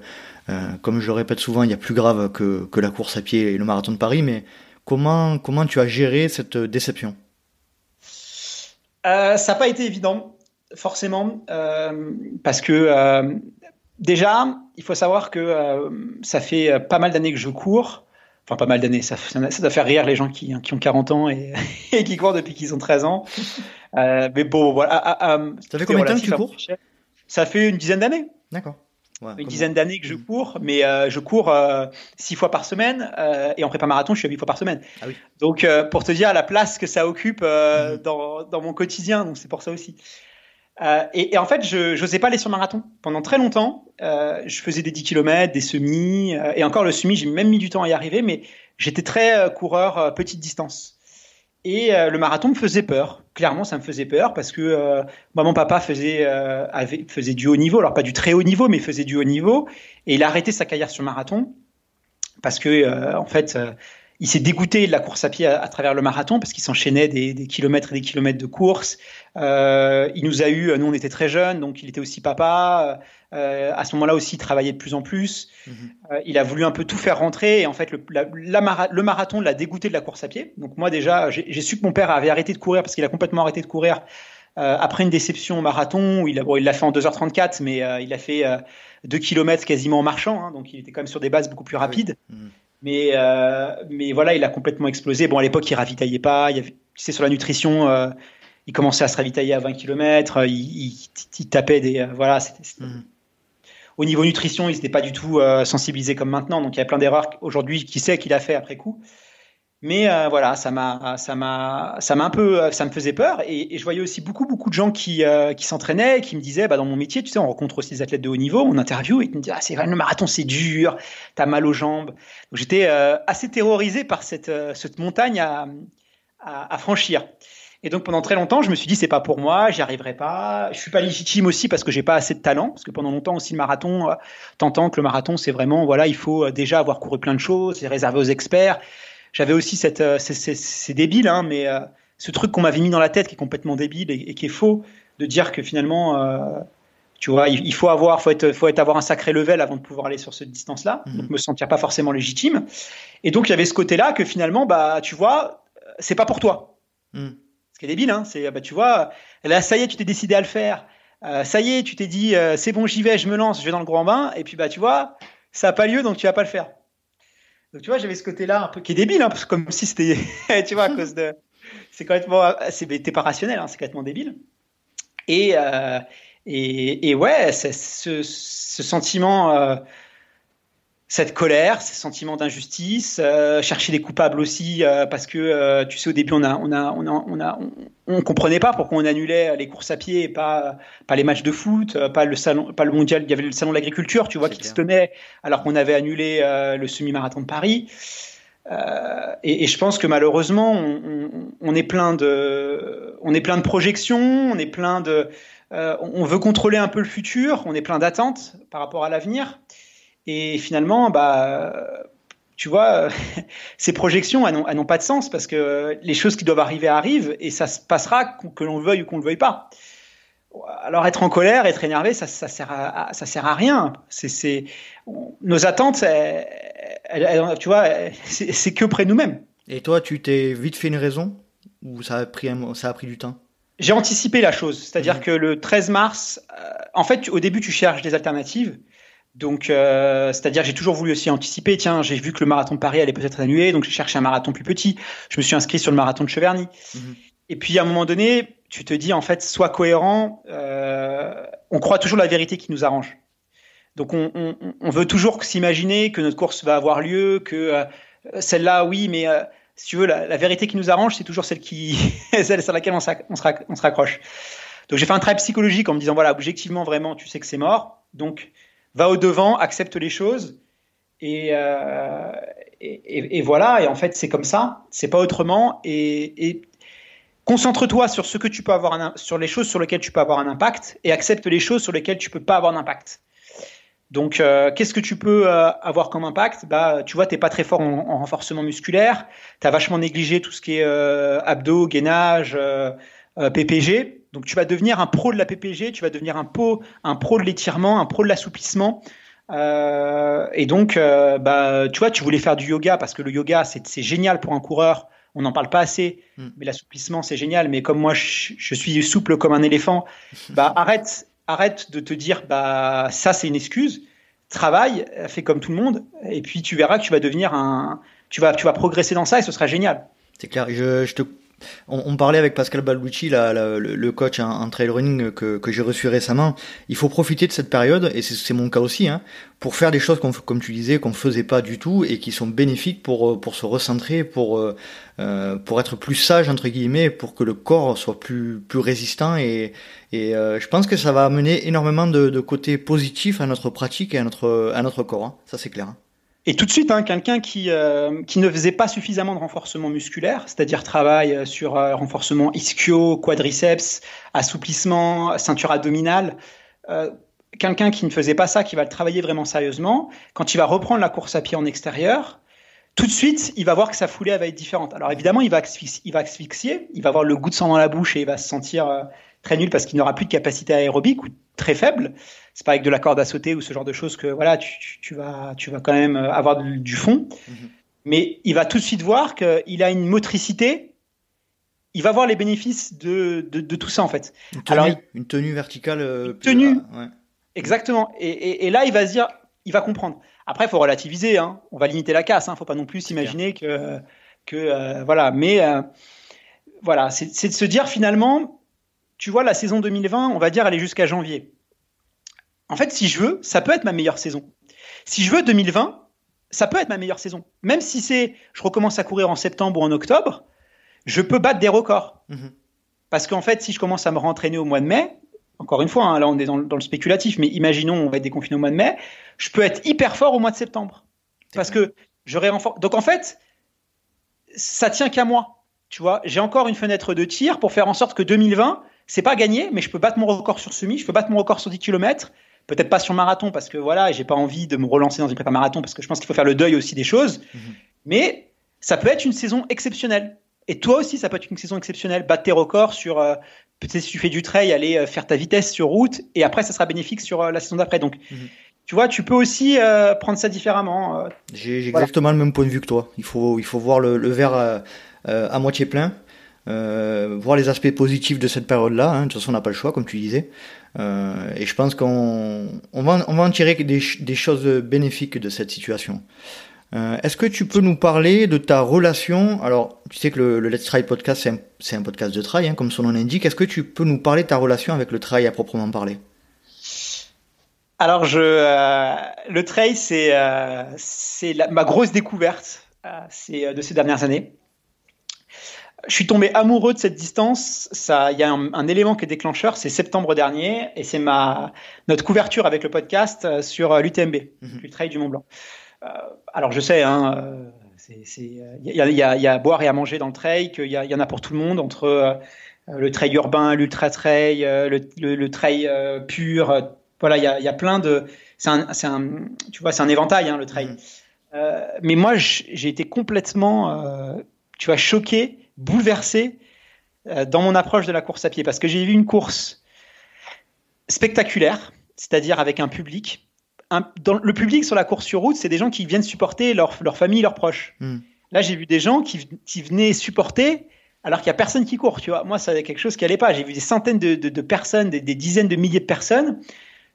euh, comme je le répète souvent, il y a plus grave que, la course à pied et le marathon de Paris, mais comment, comment tu as géré cette déception? Euh, Ça n'a pas été évident, forcément, parce que déjà, il faut savoir que ça fait pas mal d'années que je cours enfin pas mal d'années, ça, ça, doit faire rire les gens qui, qui ont 40 ans *laughs* et, qui courent depuis qu'ils ont 13 ans. Euh, mais bon, voilà. Ah, ah, ah, ça fait combien de temps que tu cours Ça fait une dizaine d'années. D'accord. une dizaine d'années que je cours, mais euh, je cours euh, six fois par semaine et en prépa marathon, je suis à huit fois par semaine. Ah oui. Donc, pour te dire la place que ça occupe mm. dans, dans, mon quotidien, donc c'est pour ça aussi. Euh, et, et, en fait, je n'osais pas aller sur marathon. Pendant très longtemps, euh, je faisais des 10 km, des semis, euh, et encore le semi, j'ai même mis du temps à y arriver, mais j'étais très euh, coureur euh, petite distance. Et le marathon me faisait peur. Clairement, ça me faisait peur parce que moi, mon papa faisait, avait, faisait du haut niveau, alors pas du très haut niveau, mais faisait du haut niveau, et il a arrêté sa carrière sur marathon parce que, en fait, il s'est dégoûté de la course à pied à, travers le marathon parce qu'il s'enchaînait des, kilomètres et des kilomètres de course. Euh, il nous a eu, nous on était très jeunes, donc il était aussi papa. Euh, à ce moment-là aussi, il travaillait de plus en plus. Mhm. Euh, il a voulu un peu tout faire rentrer et en fait le, le marathon l'a dégoûté de la course à pied. Donc moi déjà, j'ai su que mon père avait arrêté de courir parce qu'il a complètement arrêté de courir. après une déception au marathon, où il l'a fait en 2h34, mais il a fait 2 km quasiment en marchant, hein, donc il était quand même sur des bases beaucoup plus rapides. Mhm. Mais, euh, mais voilà, il a complètement explosé. Bon, à l'époque, il ravitaillait pas. Il y avait, tu sais, sur la nutrition, euh, il commençait à se ravitailler à 20 km. Il, il, tapait des. Euh, voilà, mmh. Au niveau nutrition, il n'était pas du tout sensibilisé comme maintenant. Donc, il y a plein d'erreurs aujourd'hui. Qui sait qu'il a fait après coup mais euh, voilà, ça m'a, ça m'a, ça m'a un peu, euh, ça me faisait peur. Et, je voyais aussi beaucoup, beaucoup de gens qui, euh, qui s'entraînaient, qui me disaient, bah, dans mon métier, tu sais, on rencontre aussi des athlètes de haut niveau, on interview, et ils me disaient, ah, c'est vrai, le marathon, c'est dur, t'as mal aux jambes. Donc j'étais assez terrorisé par cette, cette montagne à, à, franchir. Et donc pendant très longtemps, je me suis dit c'est pas pour moi, j'y arriverai pas. Je suis pas légitime aussi parce que j'ai pas assez de talent, parce que pendant longtemps aussi le marathon, euh, t'entends que le marathon c'est vraiment voilà, il faut euh, déjà avoir couru plein de choses, c'est réservé aux experts. J'avais aussi cette, euh, c'est débile, hein, mais ce truc qu'on m'avait mis dans la tête qui est complètement débile et, qui est faux, de dire que finalement, tu vois, il, faut avoir, faut être, faut être avoir un sacré level avant de pouvoir aller sur cette distance-là, mmh. donc me sentir pas forcément légitime. Et donc il y avait ce côté-là que finalement, bah, tu vois, c'est pas pour toi. Mmh. Ce qui est débile, hein, c'est, bah, tu vois, là, ça y est, tu t'es décidé à le faire. Euh, ça y est, tu t'es dit, euh, c'est bon, j'y vais, je me lance, je vais dans le grand bain. Et puis, bah, tu vois, ça n'a pas lieu, donc tu vas pas le faire. Donc, tu vois, j'avais ce côté-là un peu qui est débile, hein, parce que comme si c'était, *laughs* tu vois, à cause de, c'est complètement, t'es pas rationnel, hein, c'est complètement débile. Et, euh, et, et, ouais, ce, ce sentiment cette colère, ces sentiments d'injustice, euh, chercher des coupables aussi, euh, parce que euh, tu sais au début on a on a on a on a on, comprenait pas pourquoi on annulait les courses à pied et pas pas les matchs de foot, pas le salon, pas le mondial, il y avait le salon de l'agriculture, tu vois, qui se tenait alors qu'on avait annulé le semi-marathon de Paris. Et, et, je pense que malheureusement on, on, est plein de on est plein de projections, on est plein de on veut contrôler un peu le futur, on est plein d'attentes par rapport à l'avenir. Et finalement, bah, tu vois, *laughs* ces projections, elles n'ont pas de sens parce que les choses qui doivent arriver arrivent et ça se passera que l'on le veuille ou qu'on le veuille pas. Alors être en colère, être énervé, ça, ça sert à, ça sert à rien. C'est, nos attentes, tu vois, c'est que près de nous-mêmes. Et toi, tu t'es vite fait une raison ou ça a pris, ça a pris du temps? J'ai anticipé la chose, c'est-à-dire mmh. que le 13 mars, euh, en fait, au début, tu cherches des alternatives. Donc, euh, c'est-à-dire j'ai toujours voulu aussi anticiper. Tiens, j'ai vu que le marathon de Paris allait peut-être annulé, donc j'ai cherché un marathon plus petit. Je me suis inscrit sur le marathon de Cheverny. Mhm. Et puis à un moment donné, tu te dis en fait, sois cohérent. Euh, on croit toujours la vérité qui nous arrange. Donc on, on, on veut toujours s'imaginer que notre course va avoir lieu, que euh, celle-là, oui, mais euh, si tu veux, la, la, vérité qui nous arrange, c'est toujours celle qui, *laughs* celle sur laquelle on, on, se, raccroche. Donc j'ai fait un travail psychologique en me disant voilà, objectivement, vraiment, tu sais que c'est mort. Donc va au devant, accepte les choses. Euh, et, voilà, et en fait, c'est comme ça, c'est pas autrement. Et, concentre-toi sur ce que tu peux avoir, sur les choses sur lesquelles tu peux avoir un impact, et accepte les choses sur lesquelles tu peux pas avoir d'impact. Donc, euh, qu'est-ce que tu peux euh, avoir comme impact? Bah, tu vois, t'es pas très fort en, renforcement musculaire, tu as vachement négligé tout ce qui est abdos, gainage, PPG. Donc tu vas devenir un pro de la PPG, tu vas devenir un, pro, un pro de l'étirement, un pro de l'assouplissement. Euh, et donc, euh, bah, tu vois, tu voulais faire du yoga parce que le yoga, c'est génial pour un coureur. On n'en parle pas assez, hmm. mais l'assouplissement, c'est génial. Mais comme moi, je, suis souple comme un éléphant, *laughs* bah, arrête, arrête de te dire, bah, ça, c'est une excuse. Travaille, fais comme tout le monde, et puis tu verras que tu vas devenir un, tu vas, tu vas progresser dans ça et ce sera génial. C'est clair. Je, je te on, parlait avec Pascal Balducci, le, coach en, trail running que, j'ai reçu récemment. Il faut profiter de cette période, et c'est mon cas aussi, hein, pour faire des choses comme tu disais qu'on faisait pas du tout et qui sont bénéfiques pour euh, pour se recentrer, pour euh, euh, pour être plus sage entre guillemets, pour que le corps soit plus plus résistant et et je pense que ça va amener énormément de, de côtés positifs à notre pratique et à notre à notre corps. Hein. Ça c'est clair. Hein. Et tout de suite, hein, quelqu'un qui, euh, qui ne faisait pas suffisamment de renforcement musculaire, c'est-à-dire travail euh, sur euh, renforcement ischio, quadriceps, assouplissement, ceinture abdominale, quelqu'un qui ne faisait pas ça, qui va le travailler vraiment sérieusement, quand il va reprendre la course à pied en extérieur, tout de suite, il va voir que sa foulée va être différente. Alors évidemment, il va, asphyxier, il va asphyxier, il va avoir le goût de sang dans la bouche et il va se sentir très nul parce qu'il n'aura plus de capacité aérobique ou très faible c'est pas avec de la corde à sauter ou ce genre de choses que voilà, tu, tu, vas, tu vas quand même avoir du, fond. Mhm. Mais il va tout de suite voir qu'il a une motricité. Il va voir les bénéfices de, de, de tout ça en fait. Une tenue, Alors, une tenue verticale. Euh, une tenue. Ouais. Exactement. Et, et, et, là, il va se dire, il va comprendre. Après, il faut relativiser. Hein. On va limiter la casse. Hein. Faut pas non plus s'imaginer que que euh, voilà. Mais euh, voilà, c'est de se dire finalement, tu vois, la saison 2020, on va dire, elle est jusqu'à janvier en fait, si je veux, ça peut être ma meilleure saison. Si je veux 2020, ça peut être ma meilleure saison. Même si c'est, je recommence à courir en septembre ou en octobre, je peux battre des records. Mhm. Parce qu'en fait, si je commence à me rentraîner au mois de mai, encore une fois, hein, là on est dans, le spéculatif, mais imaginons on va être déconfiné au mois de mai, je peux être hyper fort au mois de septembre. Parce que j'aurai renforcé. Donc en fait, ça tient qu'à moi. tu vois, j'ai encore une fenêtre de tir pour faire en sorte que 2020, c'est pas gagné, mais je peux battre mon record sur semi, je peux battre mon record sur 10 km, peut-être pas sur marathon parce que voilà, j'ai pas envie de me relancer dans une prépa marathon parce que je pense qu'il faut faire le deuil aussi des choses. Mhm. Mais ça peut être une saison exceptionnelle. Et toi aussi, ça peut être une saison exceptionnelle. Battre tes records sur, euh, peut-être si tu fais du trail, aller euh, faire ta vitesse sur route, et après, ça sera bénéfique sur euh, la saison d'après. Donc, mhm. tu vois, tu peux aussi prendre ça différemment. J'ai exactement le même point de vue que toi. Il faut, il faut voir le, le verre à moitié plein. Voir les aspects positifs de cette période-là. Hein. De toute façon, on n'a pas le choix, comme tu disais. Euh, et je pense qu'on on va, en tirer des, choses bénéfiques de cette situation. Euh, Est-ce que tu peux nous parler de ta relation? Alors, tu sais que le, le Let's Try podcast, c'est un, podcast de trail, hein, comme son nom l'indique. Est-ce que tu peux nous parler de ta relation avec le trail à proprement parler? Alors, euh, le trail, c'est euh, ma grosse découverte euh, de ces dernières années je suis tombé amoureux de cette distance. Ça, il y a un, élément qui est déclencheur, c'est septembre dernier, et c'est ma notre couverture avec le podcast euh, sur euh, l'UTMB, mhm. le Trail du Mont Blanc. Euh, alors je sais, hein, il y, y, y, a à boire et à manger dans le trail, qu'il y, y, en a pour tout le monde entre le trail urbain, l'ultra trail, le, le, trail pur. voilà, il y a, plein de, c'est un, un, tu vois, c'est un éventail hein, le trail. Mhm. mais moi, j'ai été complètement, tu vois, choqué bouleversé euh, dans mon approche de la course à pied parce que j'ai vu une course spectaculaire, c'est-à-dire avec un public. dans le public sur la course sur route, c'est des gens qui viennent supporter leur, leur famille, leurs proches. Hmm. Là, j'ai vu des gens qui, qui venaient supporter alors qu'il n'y a personne qui court. Tu vois, moi, c'est quelque chose qui n'allait pas. J'ai vu des centaines de, de, personnes, des, des, dizaines de milliers de personnes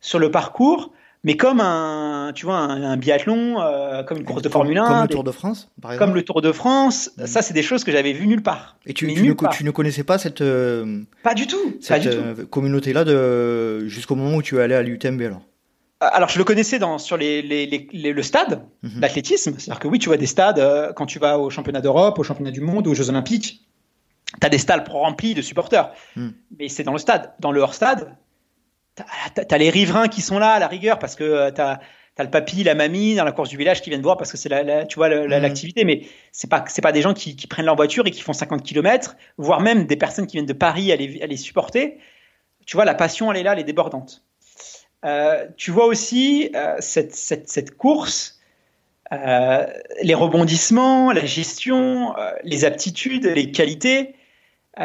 sur le parcours mais comme un, tu vois, un, biathlon, euh, comme une course de Formule 1, comme le Tour de France, par exemple. Comme le Tour de France, mm. ça c'est des choses que j'avais vues nulle part. Et tu, tu, ne, tu ne, connaissais pas cette euh, pas du tout, cette euh, communauté-là de jusqu'au moment où tu es allé à l'UTMB alors? Alors je le connaissais dans sur les, les, les, le stade, mm-hmm. l'athlétisme, c'est-à-dire que oui, tu vois des stades quand tu vas au championnat d'Europe, au championnat du monde, aux Jeux Olympiques, tu as des stades remplis de supporters, mm. mais c'est dans le stade, dans le hors stade t'as les riverains qui sont là à la rigueur parce que euh, t'as as le papy, la mamie dans la course du village qui viennent voir parce que c'est la, tu vois mmh. l'activité, mais c'est pas c'est pas des gens qui, qui, prennent leur voiture et qui font 50 km, voire même des personnes qui viennent de Paris à les, à les supporter. Tu vois la passion elle est là, elle est débordante. Euh, tu vois aussi euh, cette, cette, cette, course, euh, les rebondissements, la gestion, les aptitudes, les qualités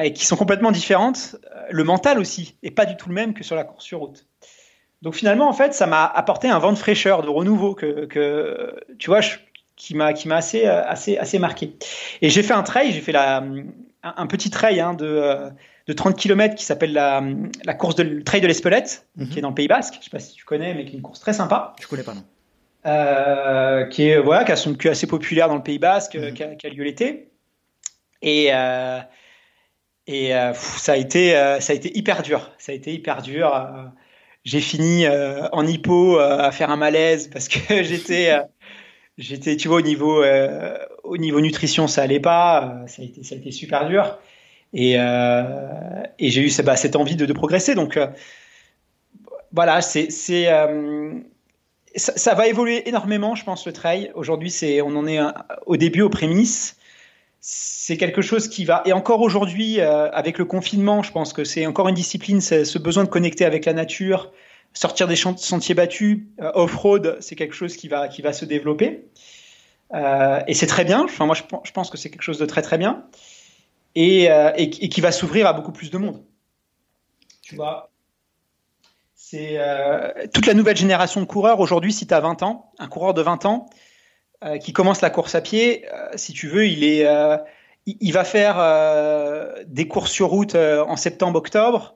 et qui sont complètement différentes. Le mental aussi est pas du tout le même que sur la course sur route. Donc finalement, en fait, ça m'a apporté un vent de fraîcheur, de renouveau que, que tu vois, qui m'a qui m'a assez assez assez marqué. Et j'ai fait un trail, j'ai fait la un, petit trail hein, de de 30 km qui s'appelle la, la course de le trail de l'Espelette, mhm. qui est dans le Pays Basque. Je sais pas si tu connais, mais qui est une course très sympa. Je connais pas non. Euh, qui est voilà, qui, a son, est assez populaire dans le Pays Basque, mhm. qui, a, qui, a, lieu l'été. Et euh, et euh, ça a été euh, ça a été hyper dur. Ça a été hyper dur. Euh, j'ai fini en hypo à faire un malaise parce que *laughs* j'étais j'étais tu vois au niveau au niveau nutrition ça allait pas. ça a été ça a été super dur. Et, et j'ai eu bah, cette envie de, progresser. Donc voilà, c'est c'est ça, ça, va évoluer énormément, je pense, le trail. Aujourd'hui, c'est, on en est au début, aux prémices c'est quelque chose qui va. Et encore aujourd'hui, euh, avec le confinement, je pense que c'est encore une discipline, ce besoin de connecter avec la nature, sortir des sentiers battus, euh, off-road, c'est quelque chose qui va, qui va se développer. Euh, et c'est très bien. Enfin, moi, je, pense que c'est quelque chose de très très bien. Et, et, qui va s'ouvrir à beaucoup plus de monde. Tu vois, c'est toute la nouvelle génération de coureurs. Aujourd'hui, si tu as 20 ans, un coureur de 20 ans, euh, qui commence la course à pied, euh, si tu veux, il est, euh, il, va faire des courses sur route en septembre-octobre.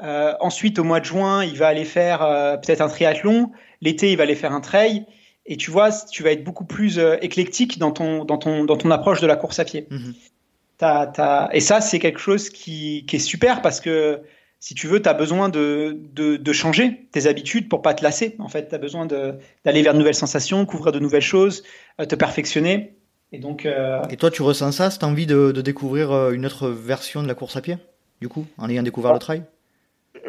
ensuite, au mois de juin, il va aller faire peut-être un triathlon. L'été, il va aller faire un trail. Et tu vois, tu vas être beaucoup plus éclectique dans ton, dans, ton, dans ton approche de la course à pied. Mm-hmm. Et ça, c'est quelque chose qui, qui, est super parce que si tu veux, tu as besoin de, de, de, changer tes habitudes pour pas te lasser. En fait, tu as besoin d'aller vers de nouvelles sensations, couvrir de nouvelles choses, euh, te perfectionner. Et donc. Euh... Et toi, tu ressens ça, cette envie de, de, découvrir euh, une autre version de la course à pied, du coup, en ayant découvert le trail?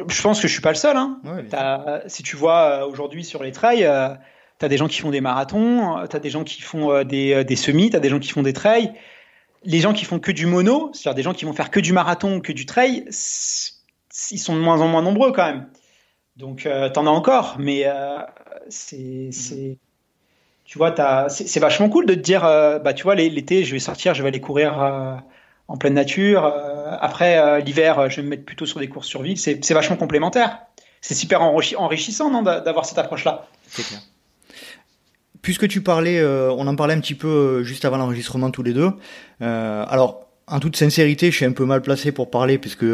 Je pense que je suis pas le seul. Hein. Ouais, si tu vois aujourd'hui sur les trails, tu as des gens qui font des marathons, tu as des gens qui font des, des semis, tu as des gens qui font des trails les gens qui font que du mono, c'est-à-dire des gens qui vont faire que du marathon, que du trail, ils sont de moins en moins nombreux quand même. Donc, euh, t'en as encore, mais euh, c'est, tu vois, c'est vachement cool de te dire, euh, bah, tu vois, l'été, je vais sortir, je vais aller courir en pleine nature. après, l'hiver, je vais me mettre plutôt sur des courses sur ville. C'est vachement complémentaire. C'est super enrichissant, non, d'avoir cette approche-là? C'est clair. Puisque tu parlais, on en parlait un petit peu juste avant l'enregistrement tous les deux. alors, en toute sincérité, je suis un peu mal placé pour parler puisque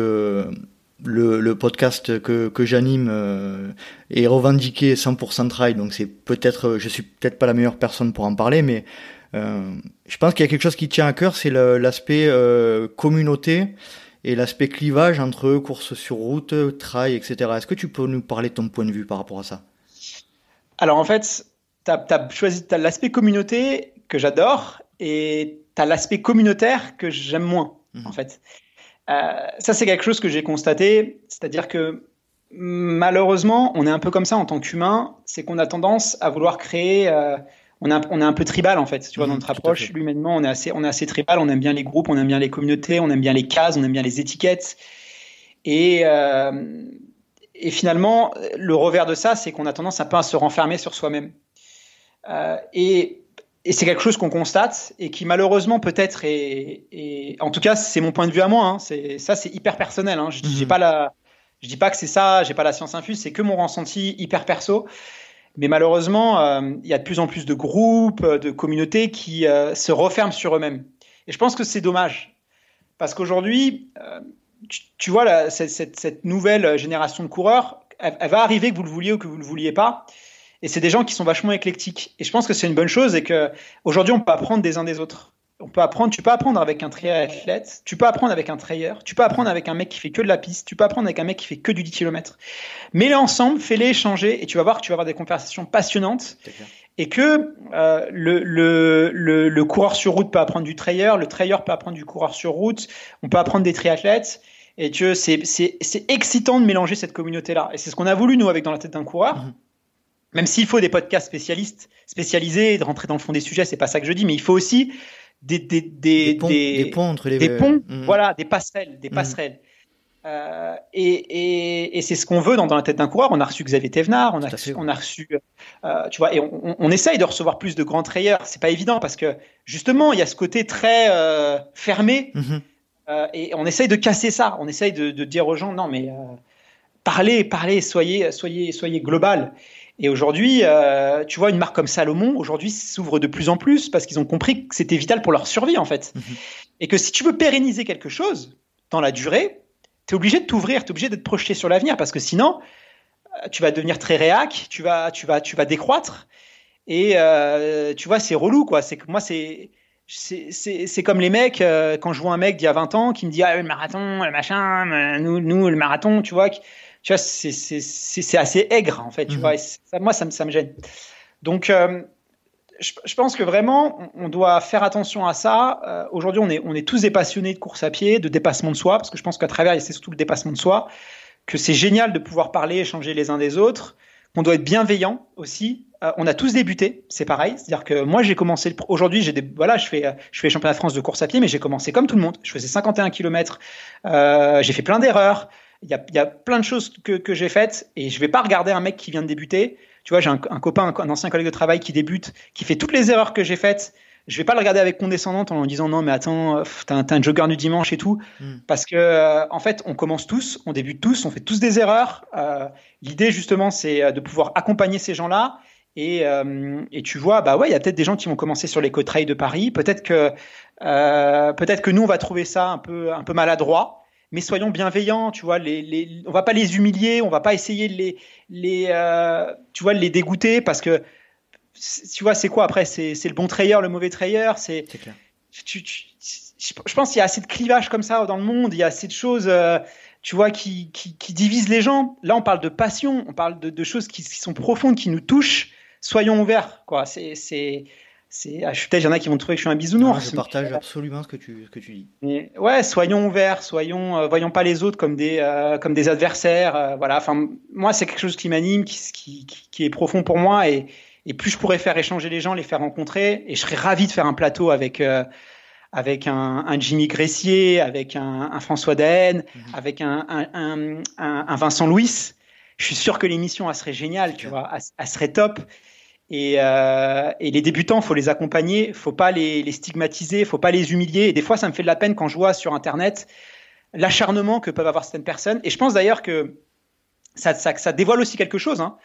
le, le, podcast que, que j'anime euh, est revendiqué 100% trail, donc c'est peut-être, je suis peut-être pas la meilleure personne pour en parler, mais euh, je pense qu'il y a quelque chose qui tient à cœur, c'est l'aspect euh, communauté et l'aspect clivage entre course sur route, trail, etc. Est-ce que tu peux nous parler de ton point de vue par rapport à ça? Alors en fait, tu as, choisi l'aspect communauté que j'adore et tu as l'aspect communautaire que j'aime moins, mmh. en fait. Euh, ça, c'est quelque chose que j'ai constaté, c'est-à-dire que malheureusement, on est un peu comme ça en tant qu'humain, c'est qu'on a tendance à vouloir créer. Euh, on, a, on est un peu tribal en fait, tu vois, dans mmh, notre approche. Humainement, on est assez, on est assez tribal. On aime bien les groupes, on aime bien les communautés, on aime bien les cases, on aime bien les étiquettes. Et, euh, et finalement, le revers de ça, c'est qu'on a tendance un peu à se renfermer sur soi-même. Euh, et et c'est quelque chose qu'on constate et qui malheureusement peut-être est, en tout cas c'est mon point de vue à moi. Hein, c'est ça c'est hyper personnel. Hein, je, mmh. pas la, je dis pas que c'est ça, j'ai pas la science infuse, c'est que mon ressenti hyper perso. Mais malheureusement, euh, il y a de plus en plus de groupes, de communautés qui euh, se referment sur eux-mêmes. Et je pense que c'est dommage parce qu'aujourd'hui, euh, tu, vois cette, cette, nouvelle génération de coureurs, elle, elle, va arriver que vous le vouliez ou que vous le vouliez pas. Et c'est des gens qui sont vachement éclectiques. Et je pense que c'est une bonne chose et que aujourd'hui on peut apprendre des uns des autres. On peut apprendre, tu peux apprendre avec un triathlète, tu peux apprendre avec un trailer, tu peux apprendre avec un mec qui fait que de la piste, tu peux apprendre avec un mec qui fait que du 10 km. Mets-les ensemble, fais-les échanger et tu vas voir que tu vas avoir des conversations passionnantes et que euh, le, le, le, le, coureur sur route peut apprendre du trailer, le trailer peut apprendre du coureur sur route, on peut apprendre des triathlètes et que c'est excitant de mélanger cette communauté-là. Et c'est ce qu'on a voulu, nous, avec Dans la tête d'un coureur. Mhm. Même s'il faut des podcasts spécialistes, spécialisés, de rentrer dans le fond des sujets, c'est pas ça que je dis, mais il faut aussi des, des, des, des, ponts, entre les des ponts, mmh. voilà, des passerelles, des mmh. passerelles. Euh, et, et, et c'est ce qu'on veut dans, dans, la tête d'un coureur. On a reçu Xavier Thévenard, on a, reçu, on a reçu, euh, tu vois, et on, on, essaye de recevoir plus de grands trayeurs. C'est pas évident parce que justement, il y a ce côté très euh, fermé, mmh. et on essaye de casser ça. On essaye de, de dire aux gens, non mais parlez, parlez, soyez, soyez, soyez global. Et aujourd'hui, euh, tu vois, une marque comme Salomon, aujourd'hui, s'ouvre de plus en plus parce qu'ils ont compris que c'était vital pour leur survie, en fait. Mhm. Et que si tu veux pérenniser quelque chose dans la durée, tu es obligé de t'ouvrir, tu es obligé de te projeter sur l'avenir parce que sinon, euh, tu vas devenir très réac, tu vas, tu vas, tu vas décroître. Et euh, tu vois, c'est relou, quoi. C'est que moi, c'est. C'est comme les mecs, euh, quand je vois un mec d'il y a 20 ans qui me dit ah, le marathon, le machin, nous, nous le marathon, tu vois, tu vois, c'est assez aigre en fait, tu mhm. vois. Ça, moi, ça, ça, me gêne. Donc, euh, je, je, pense que vraiment, on, doit faire attention à ça. Euh, Aujourd'hui, on est, on est tous des passionnés de course à pied, de dépassement de soi, parce que je pense qu'à travers, c'est surtout le dépassement de soi, que c'est génial de pouvoir parler, échanger les uns des autres, qu'on doit être bienveillant aussi. Euh, on a tous débuté, c'est pareil. C'est-à-dire que moi, j'ai commencé aujourd'hui, j'ai des, voilà, je fais, je fais championnat de France de course à pied, mais j'ai commencé comme tout le monde. Je faisais 51 km. Euh, j'ai fait plein d'erreurs il y a, y a, plein de choses que, que j'ai faites et je vais pas regarder un mec qui vient de débuter. Tu vois, j'ai un, un, copain, un, ancien collègue de travail qui débute, qui fait toutes les erreurs que j'ai faites. Je vais pas le regarder avec condescendante en lui disant non mais attends, t'es un, un, jogger du dimanche et tout, hmm. parce que euh, en fait on commence tous, on débute tous, on fait tous des erreurs. Euh, L'idée justement c'est euh, de pouvoir accompagner ces gens-là et, euh, et, tu vois, bah ouais, il y a peut-être des gens qui vont commencer sur les côtes de Paris. Peut-être que, peut-être que nous, on va trouver ça un peu, un peu maladroit mais soyons bienveillants, tu vois, les, les, on va pas les humilier, on va pas essayer de les, les euh, tu vois, les dégoûter parce que, tu vois, c'est quoi après? C'est le bon trailer, le mauvais trailer, c'est. je pense qu'il y a assez de clivages comme ça dans le monde, il y a assez de choses, euh, tu vois, qui, qui, qui, divisent les gens. Là, on parle de passion, on parle de, de choses qui, qui, sont profondes, qui nous touchent. Soyons ouverts, quoi. C'est c'est, ah, peut-être il y en a qui vont trouver que je suis un bisounours. je partage absolument ce que tu, ce que tu dis. Mais, ouais, soyons ouverts, soyons, euh, voyons pas les autres comme des, euh, comme des adversaires. Euh, voilà. Enfin, moi, c'est quelque chose qui m'anime, qui, qui, qui, est profond pour moi, et, et plus je pourrais faire échanger les gens, les faire rencontrer, et je serais ravi de faire un plateau avec avec un, Jimmy Gressier, avec un, François Daen, mhm. avec un, un, Vincent Louis, je suis sûr que l'émission elle serait géniale, tu vois, elle, serait top. Et, euh, et, les débutants, faut les accompagner, faut pas les, les stigmatiser, faut pas les humilier. Et des fois, ça me fait de la peine quand je vois sur Internet l'acharnement que peuvent avoir certaines personnes. Et je pense d'ailleurs que ça, dévoile aussi quelque chose. Hein.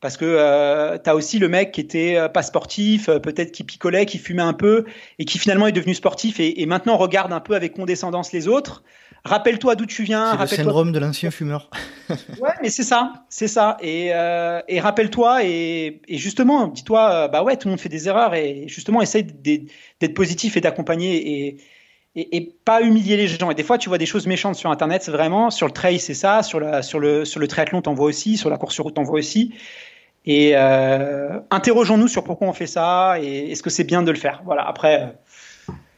Parce que euh, tu as aussi le mec qui était euh, pas sportif, euh, peut-être qui picolait, qui fumait un peu, et qui finalement est devenu sportif et maintenant regarde un peu avec condescendance les autres. Rappelle-toi d'où tu viens. C'est le syndrome de l'ancien fumeur. *laughs* ouais, mais c'est ça, c'est ça. Et, euh, et rappelle-toi et, et, justement, dis-toi, euh, bah ouais, tout le monde fait des erreurs et justement, essaye d'être positif et d'accompagner et, et, et, pas humilier les gens. Et des fois, tu vois des choses méchantes sur Internet, c'est vraiment sur le trail, c'est ça, sur, la, sur, le, sur le triathlon, t'en vois aussi, sur la course sur route, t'en vois aussi. Et euh, interrogeons-nous sur pourquoi on fait ça et est-ce que c'est bien de le faire? Voilà. Après.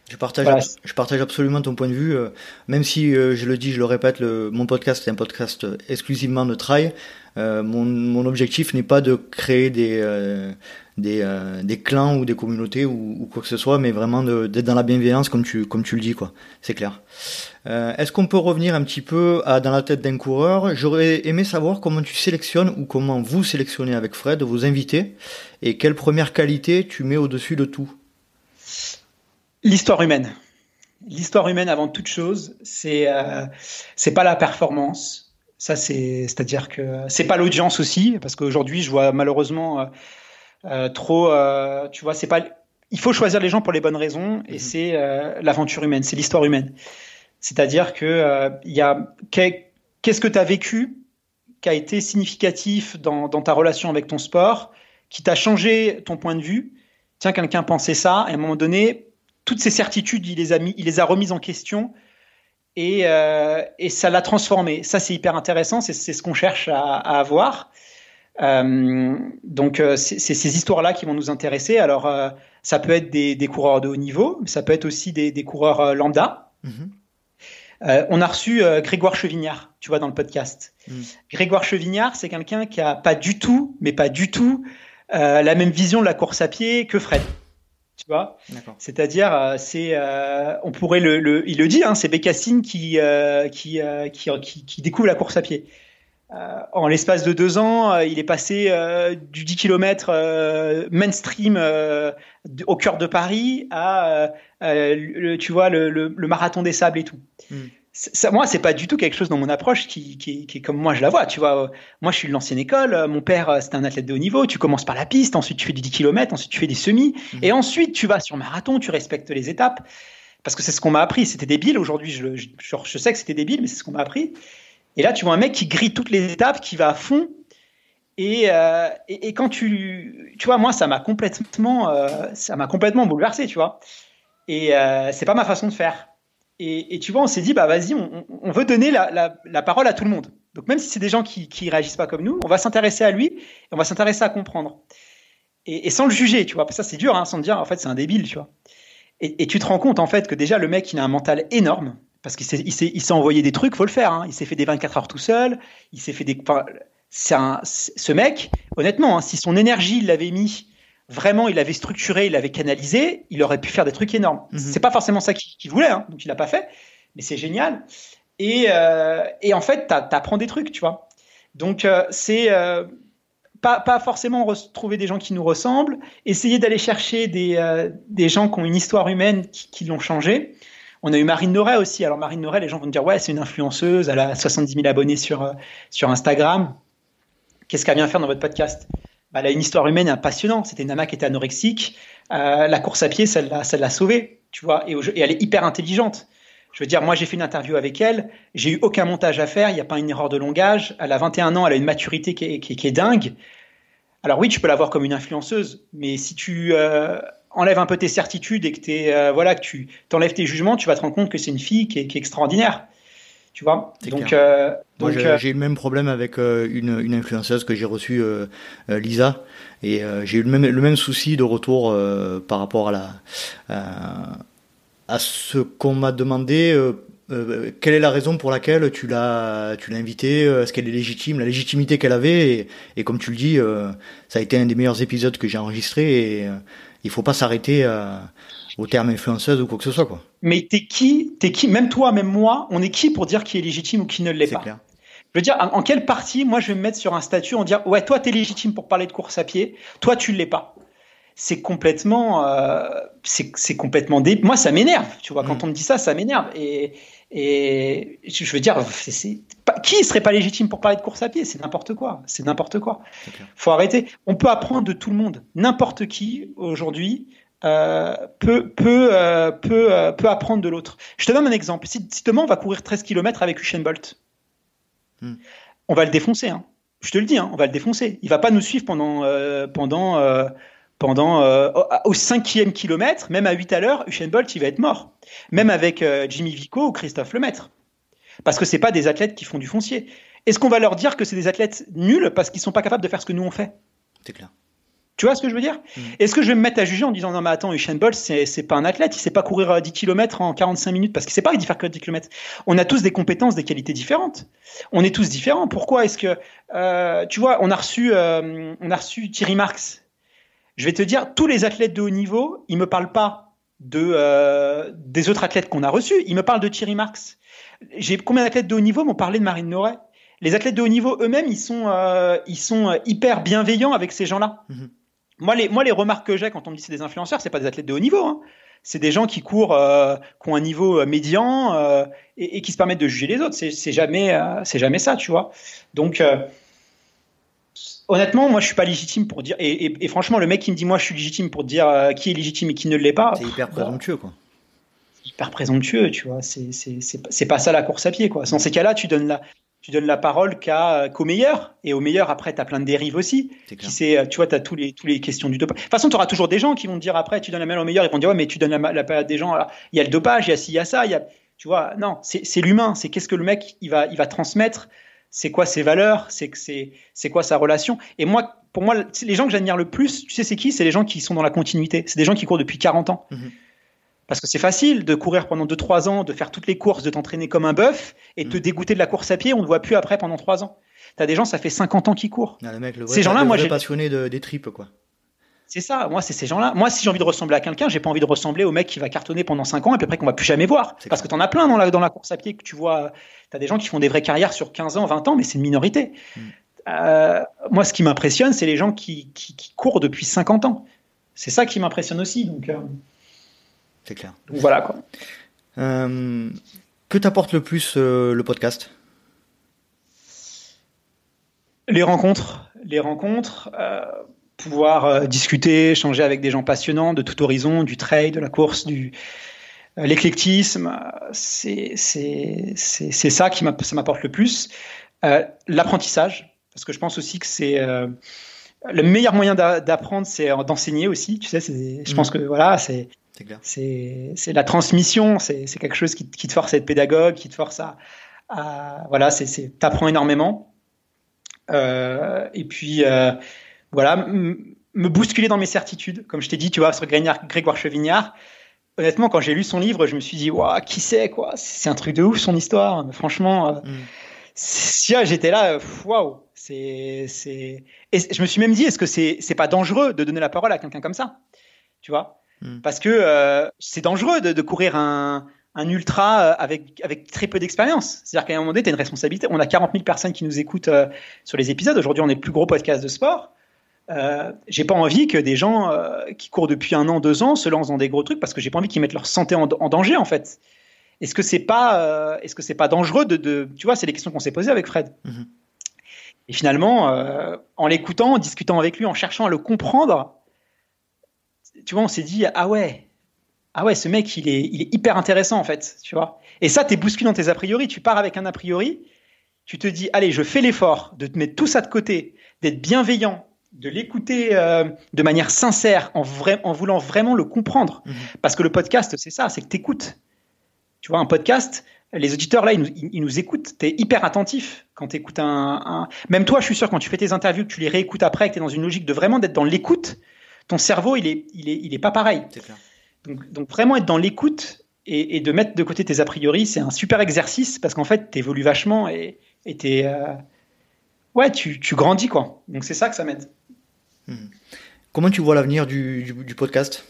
Je partage, je partage absolument ton point de vue. Euh, même si euh, je le dis, je le répète, le, mon podcast est un podcast exclusivement de trail. Euh, mon, mon, objectif n'est pas de créer des des, des clans ou des communautés ou, ou, quoi que ce soit, mais vraiment d'être dans la bienveillance comme tu comme tu le dis quoi. C'est clair. Euh, Est-ce qu'on peut revenir un petit peu à dans la tête d'un coureur? J'aurais aimé savoir comment tu sélectionnes ou comment vous sélectionnez avec Fred vos invités et quelle première qualité tu mets au-dessus de tout. L'histoire humaine. L'histoire humaine avant toute chose, c'est euh, c'est pas la performance. Ça c'est c'est-à-dire que c'est pas l'audience aussi parce qu'aujourd'hui je vois malheureusement euh, euh trop euh, tu vois c'est pas il faut choisir les gens pour les bonnes raisons et mhm. c'est l'aventure humaine, c'est l'histoire humaine. C'est-à-dire que il y a qu'est-ce que tu as vécu qui a été significatif dans, dans ta relation avec ton sport, qui t'a changé ton point de vue? Tiens, quelqu'un pensait ça, et à un moment donné, toutes ces certitudes, il les a mis, il les a remises en question et, euh, et ça l'a transformé. Ça, c'est hyper intéressant. C'est ce qu'on cherche à, à avoir. Euh, donc, euh, c'est ces histoires-là qui vont nous intéresser. Alors, euh, ça peut être des, des, coureurs de haut niveau, ça peut être aussi des, des coureurs lambda. Mm-hmm. on a reçu Grégoire Chevignard, tu vois, dans le podcast. Mm. Grégoire Chevignard, c'est quelqu'un qui a pas du tout, mais pas du tout, la même vision de la course à pied que Fred tu vois. C'est-à-dire, euh, c'est, euh, on pourrait le, le, il le dit, hein, c'est Bécassine qui, euh, qui, qui, qui, découvre la course à pied. en l'espace de deux ans, il est passé du 10 km mainstream au cœur de Paris à, le, tu vois, le, le, marathon des sables et tout. Hmm ça, moi, c'est pas du tout quelque chose dans mon approche qui, qui, qui, est comme moi je la vois. Tu vois, moi, je suis de l'ancienne école. Mon père, euh, c'était un athlète de haut niveau. Tu commences par la piste, ensuite tu fais du 10 km, ensuite tu fais des semis, mhm. et ensuite tu vas sur marathon, tu respectes les étapes. Parce que c'est ce qu'on m'a appris. C'était débile. Aujourd'hui, je, je, je, sais que c'était débile, mais c'est ce qu'on m'a appris. Et là, tu vois un mec qui grille toutes les étapes, qui va à fond. Et, euh, et, et, quand tu, tu vois, moi, ça m'a complètement, euh, ça m'a complètement bouleversé, tu vois. Et euh, c'est pas ma façon de faire. Et, tu vois, on s'est dit, bah vas-y, on, veut donner la, parole à tout le monde. Donc même si c'est des gens qui, qui réagissent pas comme nous, on va s'intéresser à lui et on va s'intéresser à comprendre. Et, sans le juger, tu vois. Ça c'est dur, hein, sans dire, en fait, c'est un débile, tu vois. Et, tu te rends compte en fait que déjà le mec, il a un mental énorme parce qu'il s'est, envoyé des trucs, faut le faire. Hein. Il s'est fait des 24 heures tout seul. Il s'est fait des. c'est un, ce mec, honnêtement, hein, si son énergie l'avait mis vraiment il avait structuré, il avait canalisé, il aurait pu faire des trucs énormes. Mhm. C'est pas forcément ça qu'il voulait, hein, donc il l'a pas fait, mais c'est génial. Et, euh, et, en fait, tu apprends des trucs, tu vois. Donc euh, c'est euh, pas, pas, forcément retrouver des gens qui nous ressemblent, essayer d'aller chercher des, euh, des, gens qui ont une histoire humaine qui, qui l'ont changé. On a eu Marine Noret aussi. Alors Marine Noret, les gens vont me dire ouais, c'est une influenceuse, elle a 70 000 abonnés sur sur Instagram. Qu'est-ce qu'elle vient faire dans votre podcast? Elle a une histoire humaine passionnante. C'était une nana qui était anorexique. Euh, la course à pied, ça l'a sauvée, tu vois. Et, elle est hyper intelligente. Je veux dire, moi, j'ai fait une interview avec elle. J'ai eu aucun montage à faire. Il n'y a pas une erreur de langage. Elle a 21 ans. Elle a une maturité qui est, qui, est dingue. Alors oui, tu peux la voir comme une influenceuse, mais si tu euh, enlèves un peu tes certitudes et que, es, euh, voilà, que tu enlèves tes jugements, tu vas te rendre compte que c'est une fille qui est, qui est extraordinaire tu vois? Donc, euh, donc euh, j'ai eu le même problème avec euh, une, une influenceuse que j'ai reçue, Lisa, et j'ai eu le même, le même souci de retour par rapport à la à ce qu'on m'a demandé euh, quelle est la raison pour laquelle tu l'as tu l'as invitée Est-ce qu'elle est légitime? La légitimité qu'elle avait et, et, comme tu le dis, euh, ça a été un des meilleurs épisodes que j'ai enregistré et euh, il faut pas s'arrêter euh, au terme influenceuse ou quoi que ce soit quoi. Mais t'es qui T'es qui Même toi, même moi, on est qui pour dire qui est légitime ou qui ne l'est pas clair. Je veux dire, en, en quelle partie, moi, je vais me mettre sur un statut en dire ouais, toi, t'es légitime pour parler de course à pied, toi, tu l'es pas c'est complètement, euh, c'est complètement dé... Moi, ça m'énerve, tu vois. Quand Mm. on me dit ça, ça m'énerve. Et, et je veux dire, c'est pas- qui serait pas légitime pour parler de course à pied? C'est n'importe quoi. C'est n'importe quoi. Faut arrêter. On peut apprendre de tout le monde. N'importe qui aujourd'hui euh, peut peut euh, peut euh, peut apprendre de l'autre. Je te donne un exemple. Si, si demain on va courir 13 km avec Usain Bolt, Mm. on va le défoncer. Hein. Je te le dis, hein, on va le défoncer. Il va pas nous suivre pendant pendant pendant au- cinquième kilomètre, même à 8 à l'heure, Usain Bolt, il va être mort. Même avec Jimmy Vico ou Christophe Lemaître. Parce que c'est pas des athlètes qui font du foncier. Est-ce qu'on va leur dire que c'est des athlètes nuls parce qu'ils sont pas capables de faire ce que nous on fait? C'est clair. Tu vois ce que je veux dire Mhm. Est-ce que je vais me mettre à juger en disant non mais attends Usain Bolt c'est c'est pas un athlète, il sait pas courir euh, 10 km en 45 minutes parce qu'il sait pas il faire que 10 km. On a tous des compétences, des qualités différentes. On est tous différents. Pourquoi est-ce que euh, tu vois on a reçu euh, on a reçu Thierry Marx. Je vais te dire tous les athlètes de haut niveau, ils me parlent pas de euh, des autres athlètes qu'on a reçus, ils me parlent de Thierry Marx. J'ai combien d'athlètes de haut niveau m'ont parlé de Marine Noret? Les athlètes de haut niveau eux-mêmes, ils sont euh, ils sont euh, hyper bienveillants avec ces gens-là. Mhm. Moi, les, moi, les remarques que j'ai quand on me dit c'est des influenceurs, c'est pas des athlètes de haut niveau. Hein. C'est des gens qui courent, euh, qui ont un niveau euh, médian euh, et, et qui se permettent de juger les autres. C'est jamais, euh, c'est jamais ça, tu vois. Donc, honnêtement, moi, je suis pas légitime pour dire. Et, et- et franchement, le mec qui me dit moi, je suis légitime pour dire qui est légitime et qui ne l'est pas, C'est hyper présomptueux quoi. hyper présomptueux, tu vois. C'est pas ça la course à pied, quoi. Dans ces cas-là, tu donnes la tu donnes la parole qu'à qu'au meilleur et au meilleur après tu as plein de dérives aussi C'est qui c'est, euh, tu vois, tu as tous les, tous les questions du dopage. De toute façon, tu auras toujours des gens qui vont te dire après, tu donnes la main au meilleur, ils vont te dire, ouais, mais tu donnes la, la période des gens, il y a le dopage, il y a ci, il y a ça, il y a, tu vois, non, c'est c'est l'humain, c'est qu'est-ce que le mec, il va, il va transmettre, c'est quoi ses valeurs, c'est, c'est quoi sa relation? Et moi, pour moi, les gens que j'admire le plus, tu sais, c'est qui? C'est les gens qui sont dans la continuité. C'est des gens qui courent depuis 40 ans. Mhm. Parce que c'est facile de courir pendant 2-3 ans, de faire toutes les courses, de t'entraîner comme un bœuf et de te Mhm. dégoûter de la course à pied, on ne voit plus après pendant 3 ans. T'as des gens, ça fait 50 ans qu'ils courent. Ah, le mec, le vrai, Ces gens-là, moi, j'ai- passionné de, des tripes quoi. C'est ça, moi c'est ces gens-là. Moi si j'ai envie de ressembler à quelqu'un, j'ai pas envie de ressembler au mec qui va cartonner pendant 5 ans et puis après qu'on va plus jamais voir. Parce que t'en as plein dans la, dans la course à pied que tu vois. T'as des gens qui font des vraies carrières sur 15 ans, 20 ans, mais c'est une minorité. Mm. Euh, moi ce qui m'impressionne, c'est les gens qui, qui, qui courent depuis 50 ans. C'est ça qui m'impressionne aussi. Donc, euh, C'est clair. donc voilà quoi. Euh, que t'apporte le plus euh, le podcast? Les rencontres, les rencontres, euh, pouvoir discuter, échanger avec des gens passionnants de tout horizon, du trail, de la course, du l'éclectisme, c'est c'est ça qui m'apporte le plus. L'apprentissage, parce que je pense aussi que c'est le meilleur moyen d'a- d'apprendre, c'est euh, d'enseigner aussi. Tu sais, c'est- je pense Mhm. que voilà, c'est C'est la transmission, c'est quelque chose qui, qui te force à être pédagogue, qui te force à, à voilà, c'est t'apprends énormément. Euh, et puis euh, voilà, me bousculer dans mes certitudes, comme je t'ai dit, tu vois, sur Grégoire, Grégoire Chevignard. Honnêtement, quand j'ai lu son livre, je me suis dit, waouh, qui c'est quoi? C'est un truc de ouf son histoire. Franchement, euh, Mm. si ah, j'étais là, waouh, c'est c'est. Et je me suis même dit, est-ce que c'est c'est pas dangereux de donner la parole à quelqu'un comme ça? Tu vois? Mm. Parce que euh, c'est dangereux de, de courir un, un ultra euh, avec, avec très peu d'expérience. C'est-à-dire qu'à un moment donné, tu as une responsabilité. On a 40 000 personnes qui nous écoutent euh, sur les épisodes. Aujourd'hui, on est le plus gros podcast de sport. Euh, j'ai pas envie que des gens qui courent depuis un an, deux ans se lancent dans des gros trucs parce que j'ai pas envie qu'ils mettent leur santé en, en danger en fait. Est-ce que c'est pas, est-ce que c'est pas dangereux de, de tu vois, c'est les questions qu'on s'est posées avec Fred. Mhm. Et finalement, euh, en l'écoutant, en discutant avec lui, en cherchant à le comprendre, tu vois, on s'est dit ah ouais, ah ouais, ce mec il est, il est hyper intéressant en fait, tu vois. Et ça, t'es bousculé dans tes a priori. Tu pars avec un a priori, tu te dis allez, je fais l'effort de te mettre tout ça de côté, d'être bienveillant, de l'écouter euh, de manière sincère, en, vrai, en voulant vraiment le comprendre. Mhm. Parce que le podcast, c'est ça, c'est que t'écoutes. Tu vois, un podcast, les auditeurs là, ils nous, ils nous écoutent. T'es hyper attentif quand t'écoutes un, un. Même toi, je suis sûr, quand tu fais tes interviews, que tu les réécoutes après, que t'es dans une logique de vraiment d'être dans l'écoute, ton cerveau, il est, il est, il est pas pareil. C'est clair. Donc, donc vraiment être dans l'écoute, et, de mettre de côté tes a priori, c'est un super exercice parce qu'en fait, tu évolues vachement et, et euh, ouais, tu, tu, grandis quoi. Donc c'est ça que ça m'aide. Hmm. Comment tu vois l'avenir du, du, podcast?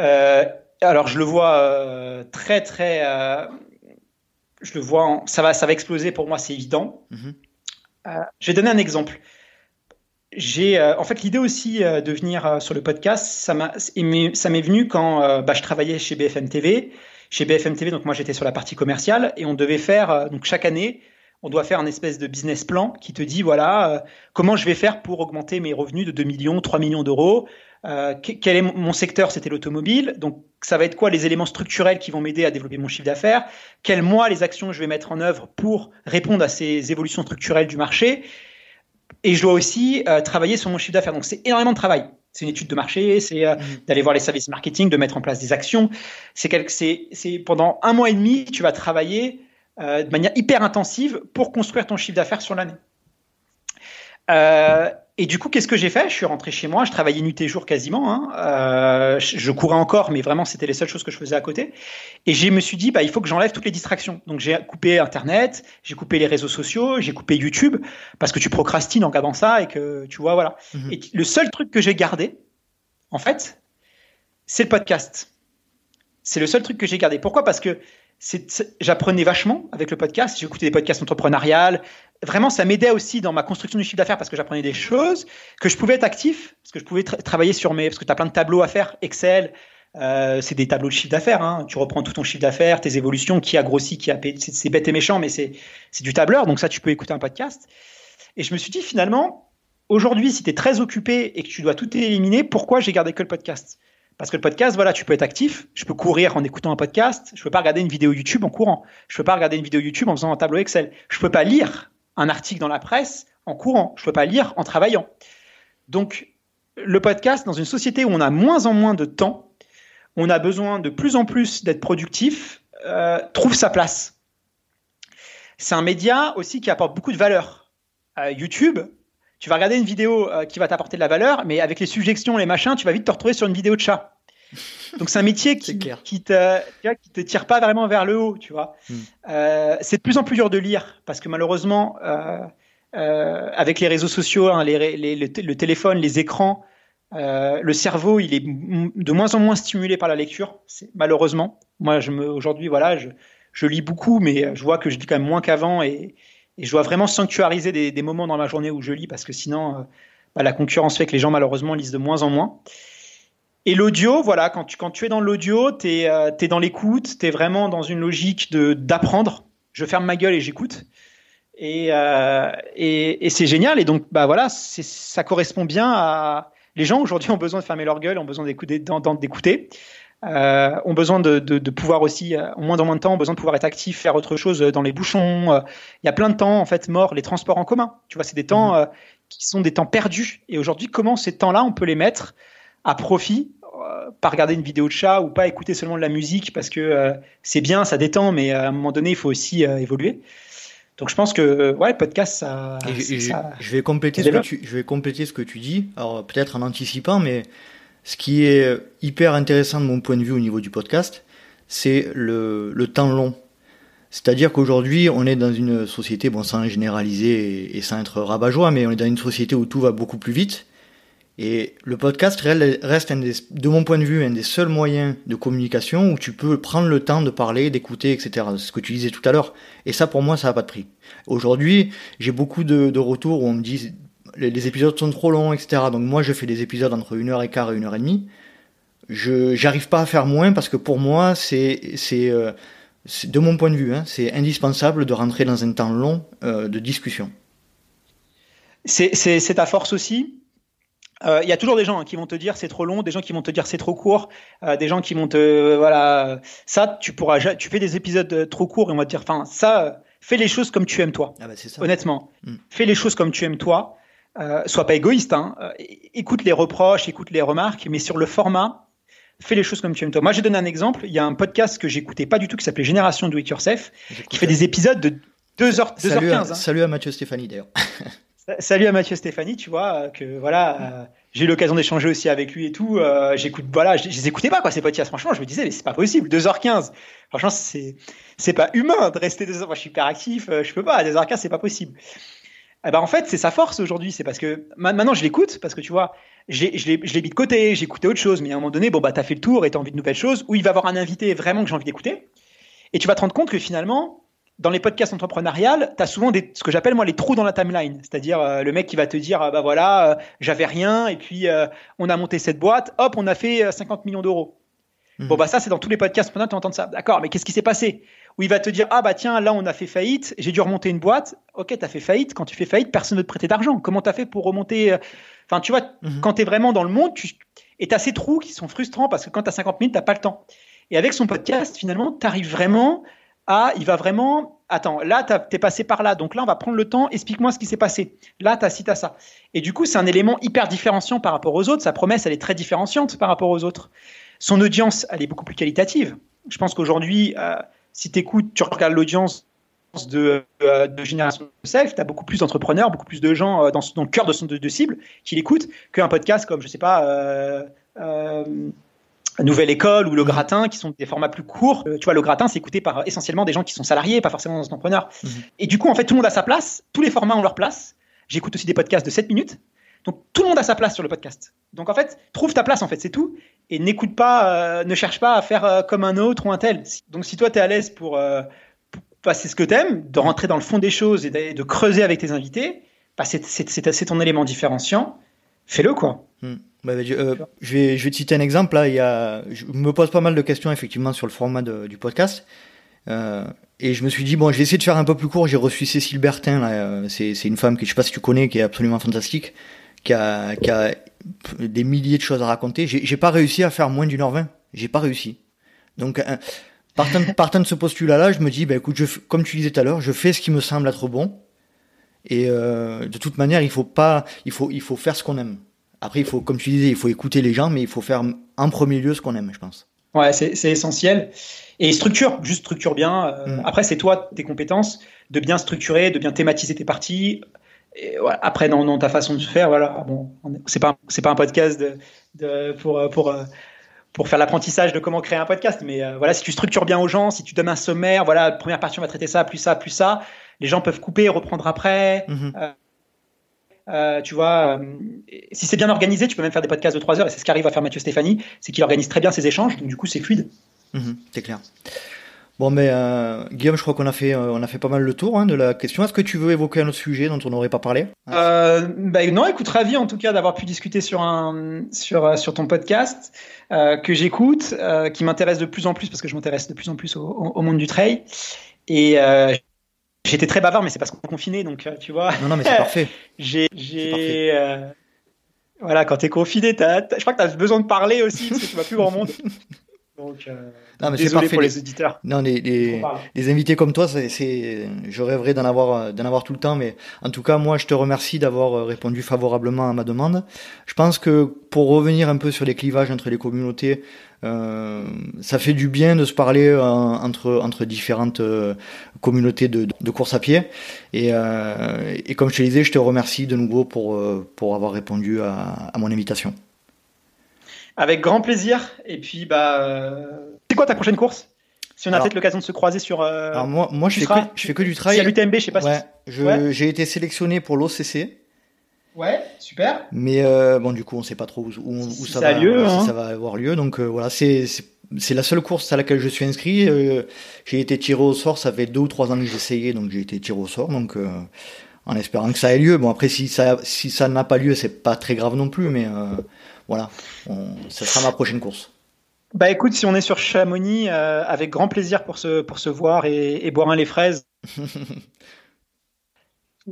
Euh, Alors je le vois euh, très très, je le vois, ça va ça va exploser pour moi, c'est évident. Mhm. je vais donner un exemple j'ai euh, en fait l'idée aussi euh, de venir euh, sur le podcast, ça m'a ça m'est venu quand bah, je travaillais chez BFM TV. Chez BFM TV, donc moi j'étais sur la partie commerciale et on devait faire donc chaque année, on doit faire un espèce de business plan qui te dit voilà comment je vais faire pour augmenter mes revenus de 2 millions, 3 millions d'euros. Quel est mon secteur C'était l'automobile. Donc ça va être quoi les éléments structurels qui vont m'aider à développer mon chiffre d'affaires? Quelles moi les actions je vais mettre en œuvre pour répondre à ces évolutions structurelles du marché? Et je dois aussi euh, travailler sur mon chiffre d'affaires. Donc c'est énormément de travail. C'est une étude de marché, c'est euh, mm. d'aller voir les services marketing, de mettre en place des actions. C'est pendant un mois et demi, tu vas travailler euh, de manière hyper intensive pour construire ton chiffre d'affaires sur l'année. Et du coup, qu'est-ce que j'ai fait? Je suis rentré chez moi, je travaillais nuit et jour quasiment. Hein. Euh, je courais encore, mais vraiment, c'était les seules choses que je faisais à côté. Et je me suis dit, bah, il faut que j'enlève toutes les distractions. Donc, j'ai coupé Internet, j'ai coupé les réseaux sociaux, j'ai coupé YouTube, parce que tu procrastines en regardant ça et que tu vois, voilà. Mhm. Et le seul truc que j'ai gardé, en fait, c'est le podcast. C'est le seul truc que j'ai gardé. Pourquoi? Parce que j'apprenais vachement avec le podcast. J'écoutais des podcasts entrepreneuriales. Vraiment, ça m'aidait aussi dans ma construction du chiffre d'affaires parce que j'apprenais des choses, que je pouvais être actif, parce que je pouvais travailler sur mes. Parce que tu as plein de tableaux à faire, Excel. Euh, c'est des tableaux de chiffre d'affaires. Hein. Tu reprends tout ton chiffre d'affaires, tes évolutions, qui a grossi, qui a. C'est bête et méchant, mais c'est du tableur. Donc ça, tu peux écouter un podcast. Et je me suis dit, finalement, aujourd'hui, si tu es très occupé et que tu dois tout éliminer, pourquoi j'ai gardé que le podcast? Parce que le podcast, voilà, tu peux être actif. Je peux courir en écoutant un podcast. Je peux pas regarder une vidéo YouTube en courant. Je peux pas regarder une vidéo YouTube en faisant un tableau Excel. Je peux pas lire un article dans la presse en courant. Je peux pas lire en travaillant. Donc, le podcast, dans une société où on a moins en moins de temps, on a besoin de plus en plus d'être productif, euh, trouve sa place. C'est un média aussi qui apporte beaucoup de valeur. YouTube, tu vas regarder une vidéo euh, qui va t'apporter de la valeur, mais avec les suggestions, les machins, tu vas vite te retrouver sur une vidéo de chat. Donc c'est un métier qui, qui, te, qui te tire pas vraiment vers le haut, tu vois. Hmm. Euh, c'est de plus en plus dur de lire parce que malheureusement, euh, euh avec les réseaux sociaux, hein, les, les, le, téléphone, les écrans, euh, le cerveau, il est de moins en moins stimulé par la lecture. Malheureusement, moi, je me aujourd'hui, voilà, je, je lis beaucoup, mais je vois que je lis quand même moins qu'avant et, et je dois vraiment sanctuariser des, des, moments dans ma journée où je lis parce que sinon, euh, bah, la concurrence fait que les gens malheureusement lisent de moins en moins. Et l'audio, voilà, quand tu, quand tu es dans l'audio, tu es, euh, dans l'écoute, tu es vraiment dans une logique d'apprendre. Je ferme ma gueule et j'écoute. Et, euh, et, et c'est génial. Et donc, bah voilà, ça correspond bien à. Les gens aujourd'hui ont besoin de fermer leur gueule, ont besoin d'écouter. euh, ont besoin de, de, de, pouvoir aussi, euh, au moins dans moins de temps, ont besoin de pouvoir être actifs, faire autre chose dans les bouchons. Il y a plein de temps en fait morts, les transports en commun. Tu vois, c'est des temps mhm. qui sont des temps perdus. Et aujourd'hui, comment ces temps-là, on peut les mettre à profit pas regarder une vidéo de chat ou pas écouter seulement de la musique parce que c'est bien, ça détend, mais à un moment donné, il faut aussi évoluer. Donc je pense que ouais, podcast, ça. je, vais compléter ce que tu, je vais compléter ce que tu dis. Alors peut-être en anticipant, mais ce qui est hyper intéressant de mon point de vue au niveau du podcast, c'est le, le temps long. C'est-à-dire qu'aujourd'hui, on est dans une société, bon, sans généraliser et, sans être rabat-joie, mais on est dans une société où tout va beaucoup plus vite. Et le podcast reste, de mon point de vue, un des seuls moyens de communication où tu peux prendre le temps de parler, d'écouter, etc. C'est ce que tu disais tout à l'heure. Et ça, pour moi, ça n'a pas de prix. Aujourd'hui, j'ai beaucoup de, retours où on me dit les, épisodes sont trop longs, etc. Donc moi, je fais des épisodes entre une heure et quart et une heure et demie. Je j'arrive pas à faire moins parce que pour moi, c'est c'est euh, de mon point de vue, hein, c'est indispensable de rentrer dans un temps long euh, de discussion. C'est ta force aussi? Euh, il y a toujours des gens hein, qui vont te dire c'est trop long, des gens qui vont te dire c'est trop court, des gens qui vont te voilà ça tu pourras tu fais des épisodes trop courts et on va te dire enfin ça fais les choses comme tu aimes toi. Ah bah, Honnêtement, mm. fais les choses comme tu aimes toi. Euh, sois pas égoïste, hein. Euh, écoute les reproches, écoute les remarques, mais sur le format, fais les choses comme tu aimes toi. Moi, j'ai donné un exemple. Il y a un podcast que j'écoutais pas du tout qui s'appelait Génération Do It Yourself, qui fait des épisodes de 2h, 2h15. Salut, à, Mathieu Stéphanie d'ailleurs. *laughs* salut à Mathieu Stéphanie, tu vois, euh, que voilà, j'ai eu l'occasion d'échanger aussi avec lui et tout. Euh, j'écoute, voilà, je, je les écoutais pas quoi ces podcasts. Franchement, je me disais, mais c'est pas possible. 2h15. Franchement, c'est c'est pas humain de rester 2h. Moi, je suis hyper actif, euh, je peux pas. À 2h15, c'est pas possible. Eh ben, en fait, c'est sa force aujourd'hui. C'est parce que maintenant, je l'écoute parce que tu vois, je l'ai mis de côté, j'ai écouté autre chose. Mais à un moment donné, bon, bah, t'as fait le tour et t'as envie de nouvelles choses. Ou il va avoir un invité vraiment que j'ai envie d'écouter. Et tu vas te rendre compte que finalement, dans les podcasts entrepreneuriales, tu as souvent des, ce que j'appelle moi les trous dans la timeline. C'est-à-dire euh, le mec qui va te dire, ah, bah voilà, euh, j'avais rien, et puis euh, on a monté cette boîte, hop, on a fait 50 millions d'euros. Mhm. Bon, bah ça, c'est dans tous les podcasts entrepreneurs, tu entends ça. D'accord, mais qu'est-ce qui s'est passé? Où il va te dire, ah bah tiens, là, on a fait faillite, j'ai dû remonter une boîte. Ok, tu as fait faillite. Quand tu fais faillite, personne ne te prêter d'argent. Comment tu as fait pour remonter Enfin, tu vois, mhm. quand tu es vraiment dans le monde, tu... et tu as ces trous qui sont frustrants parce que quand tu as 50 000, tu pas le temps. Et avec son podcast, finalement, tu arrives vraiment ah, il va vraiment. Attends, là, t'es passé par là, donc là, on va prendre le temps, explique-moi ce qui s'est passé. Là, t'as ci, t'as ça. Et du coup, c'est un élément hyper différenciant par rapport aux autres. Sa promesse, elle est très différenciante par rapport aux autres. Son audience, elle est beaucoup plus qualitative. Je pense qu'aujourd'hui, euh, si tu écoutes, tu regardes l'audience de, euh, de, Génération Self, tu as beaucoup plus d'entrepreneurs, beaucoup plus de gens euh, dans, dans, le cœur de son de, cible qui l'écoutent qu'un podcast comme, je sais pas, Nouvelle École ou Le Gratin, qui sont des formats plus courts. Euh, tu vois, Le Gratin, c'est écouté par essentiellement des gens qui sont salariés, pas forcément des entrepreneurs. Mhm. Et du coup, en fait, tout le monde a sa place. Tous les formats ont leur place. J'écoute aussi des podcasts de 7 minutes. Donc, tout le monde a sa place sur le podcast. Donc, en fait, trouve ta place, en fait, c'est tout. Et n'écoute pas, euh, ne cherche pas à faire euh, comme un autre ou un tel. Donc, si toi, tu es à l'aise pour, passer ce que tu aimes, de rentrer dans le fond des choses et de, creuser avec tes invités, bah, c'est ton élément différenciant. Fais-le, quoi. Hmm. Bah, euh, je, vais, je vais te citer un exemple. Là, il y a, je me pose pas mal de questions effectivement sur le format du podcast. Euh, et je me suis dit, bon, je vais essayer de faire un peu plus court. J'ai reçu Cécile Bertin. Euh, c'est, c'est une femme que je sais pas si tu connais, qui est absolument fantastique, qui a, qui a des milliers de choses à raconter. J'ai, j'ai pas réussi à faire moins d'une heure vingt. J'ai pas réussi. Donc, partant, *laughs* partant de ce postulat-là, je me dis, bah, écoute, je, comme tu disais tout à l'heure, je fais ce qui me semble être bon. Et de toute manière, il faut pas, il faut, il faut faire ce qu'on aime. Après, il faut, comme tu disais, il faut écouter les gens, mais il faut faire en premier lieu ce qu'on aime, je pense. Ouais, c'est essentiel. Et structure, juste structure bien. Euh, mm. Après, c'est toi, tes compétences, de bien structurer, de bien thématiser tes parties. Et après, dans, ta façon de faire, voilà. Bon, c'est pas, c'est pas un podcast de, pour, pour, pour faire l'apprentissage de comment créer un podcast, mais euh, voilà, si tu structures bien aux gens, si tu donnes un sommaire, voilà, première partie on va traiter ça, plus ça, plus ça, les gens peuvent couper, reprendre après. Mm-hmm. Euh, euh, tu vois, euh, si c'est bien organisé, tu peux même faire des podcasts de 3 heures, et c'est ce qu'arrive à faire Mathieu Stéphanie, c'est qu'il organise très bien ses échanges, donc du coup c'est fluide. Mhm, c'est clair. Bon, mais euh, Guillaume, je crois qu'on a fait, on a fait pas mal le tour hein, de la question. Est-ce que tu veux évoquer un autre sujet dont on n'aurait pas parlé? Bah, Non, écoute, ravi en tout cas d'avoir pu discuter sur, un, sur, sur ton podcast que j'écoute, qui m'intéresse de plus en plus parce que je m'intéresse de plus en plus au, au, monde du trail. Et J'étais très bavard, mais c'est parce qu'on est confiné, donc euh, tu vois. Non, non, mais c'est parfait. *laughs* j'ai, j'ai, euh, voilà, quand t'es confiné, je crois que t'as besoin de parler aussi parce que tu vois plus grand monde. *laughs* Donc, euh, non, mais désolé pour les éditeurs. Non, les, les, invités comme toi, c'est, je rêverais d'en avoir, d'en avoir tout le temps, mais en tout cas, moi, je te remercie d'avoir répondu favorablement à ma demande. Je pense que pour revenir un peu sur les clivages entre les communautés, euh, ça fait du bien de se parler euh, entre entre différentes euh, communautés de, de, course à pied. Et, et comme je te disais, je te remercie de nouveau pour pour avoir répondu à, à mon invitation. Avec grand plaisir. Et puis bah, c'est quoi ta prochaine course? Si on a peut-être l'occasion de se croiser sur. alors moi, moi je fais, que, je fais que du trail. Si à l'UTMB, je sais pas ouais, si. J'ai été sélectionné pour l'OCC. Ouais, super. Mais euh, bon, du coup, on sait pas trop où, où, ça, va, lieu, hein. ça va avoir lieu. Donc euh, voilà, c'est c'est la seule course à laquelle je suis inscrit. Euh, j'ai été tiré au sort, ça fait deux ou trois ans que j'essayais, donc j'ai été tiré au sort. Donc en espérant que ça ait lieu. Bon après, si ça si ça n'a pas lieu, c'est pas très grave non plus, mais voilà, ça sera ma prochaine course. Bah écoute, si on est sur Chamonix, avec grand plaisir pour se pour se voir et, et boire un les fraises. *laughs*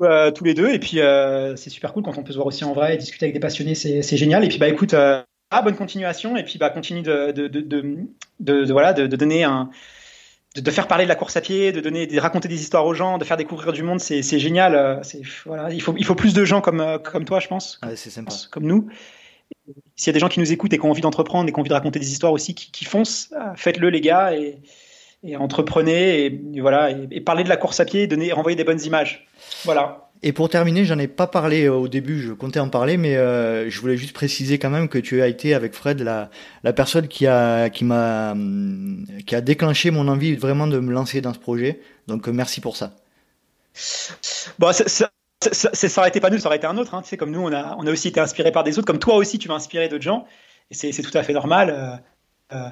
Euh, tous les deux. Et puis, euh, c'est super cool quand on peut se voir aussi en vrai et discuter avec des passionnés, c'est génial. Et puis, bah, écoute, euh, ah, bonne continuation. Et puis, bah, continue de, de, de, de, voilà, de, donner un. De, faire parler de la course à pied, de donner, de raconter des histoires aux gens, de faire découvrir du monde, c'est génial. C'est voilà, il faut, il faut plus de gens comme comme toi, je pense. c'est sympa. Comme nous. S'il y a des gens qui nous écoutent et qui ont envie d'entreprendre et qui ont envie de raconter des histoires aussi, qui, qui foncent, faites-le les gars et, et entreprenez et, voilà et, parler de la course à pied, donner, renvoyer des bonnes images. Voilà. Et pour terminer, j'en ai pas parlé au début, je comptais en parler, mais euh, je voulais juste préciser quand même que tu as été avec Fred la, la personne qui a qui m'a qui a déclenché mon envie vraiment de me lancer dans ce projet. Donc merci pour ça. Bon, ça, ça, ça aurait été pas nous, ça aurait été un autre. Hein. Tu sais, comme nous, on a, on a aussi été inspiré par des autres, comme toi aussi, tu vas inspirer d'autres gens. Et c'est tout à fait normal. Euh, euh,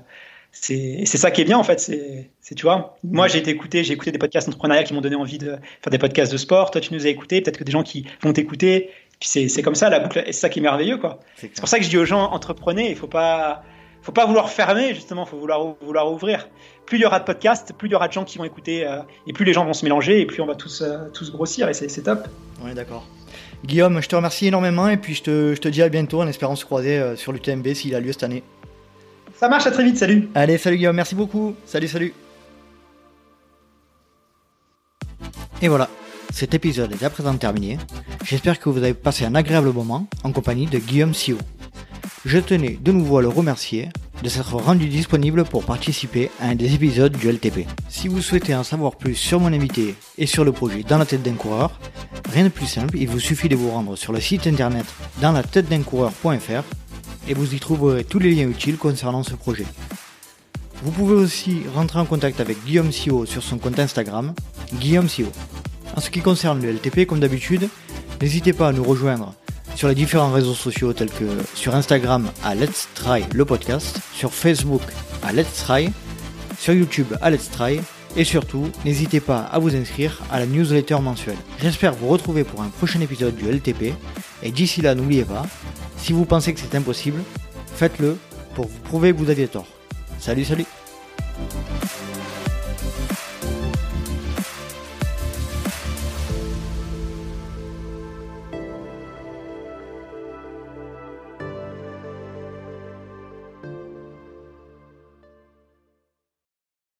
c'est ça qui est bien en fait. C'est tu vois, moi j'ai été écouté, j'ai écouté des podcasts entrepreneuriaux qui m'ont donné envie de faire des podcasts de sport. Toi tu nous as écouté, peut-être que des gens qui vont t'écouter. Puis c'est comme ça la boucle. Et c'est ça qui est merveilleux quoi. C'est pour ça que je dis aux gens entreprenez. Il faut pas faut pas vouloir fermer justement. Il faut vouloir vouloir ouvrir. Plus il y aura de podcasts, plus il y aura de gens qui vont écouter euh, et plus les gens vont se mélanger et plus on va tous euh, tous grossir et c'est top. Ouais d'accord. Guillaume, je te remercie énormément et puis je te, je te dis à bientôt en espérant se croiser euh, sur l'UTMB s'il a lieu cette année. Ça marche, à très vite, salut. Allez, salut Guillaume, merci beaucoup. Salut, salut. Et voilà, cet épisode est à présent terminé. J'espère que vous avez passé un agréable moment en compagnie de Guillaume Sio. Je tenais de nouveau à le remercier de s'être rendu disponible pour participer à un des épisodes du LTP. Si vous souhaitez en savoir plus sur mon invité et sur le projet Dans la tête d'un coureur, rien de plus simple, il vous suffit de vous rendre sur le site internet dans la tête d'un coureur.fr et vous y trouverez tous les liens utiles concernant ce projet. Vous pouvez aussi rentrer en contact avec Guillaume Sio sur son compte Instagram, Guillaume Sio. En ce qui concerne le LTP, comme d'habitude, n'hésitez pas à nous rejoindre sur les différents réseaux sociaux tels que sur Instagram à Let's Try le podcast, sur Facebook à Let's Try, sur YouTube à Let's Try et surtout, n'hésitez pas à vous inscrire à la newsletter mensuelle. J'espère vous retrouver pour un prochain épisode du LTP et d'ici là, n'oubliez pas, si vous pensez que c'est impossible, faites-le pour vous prouver que vous aviez tort. Salut, salut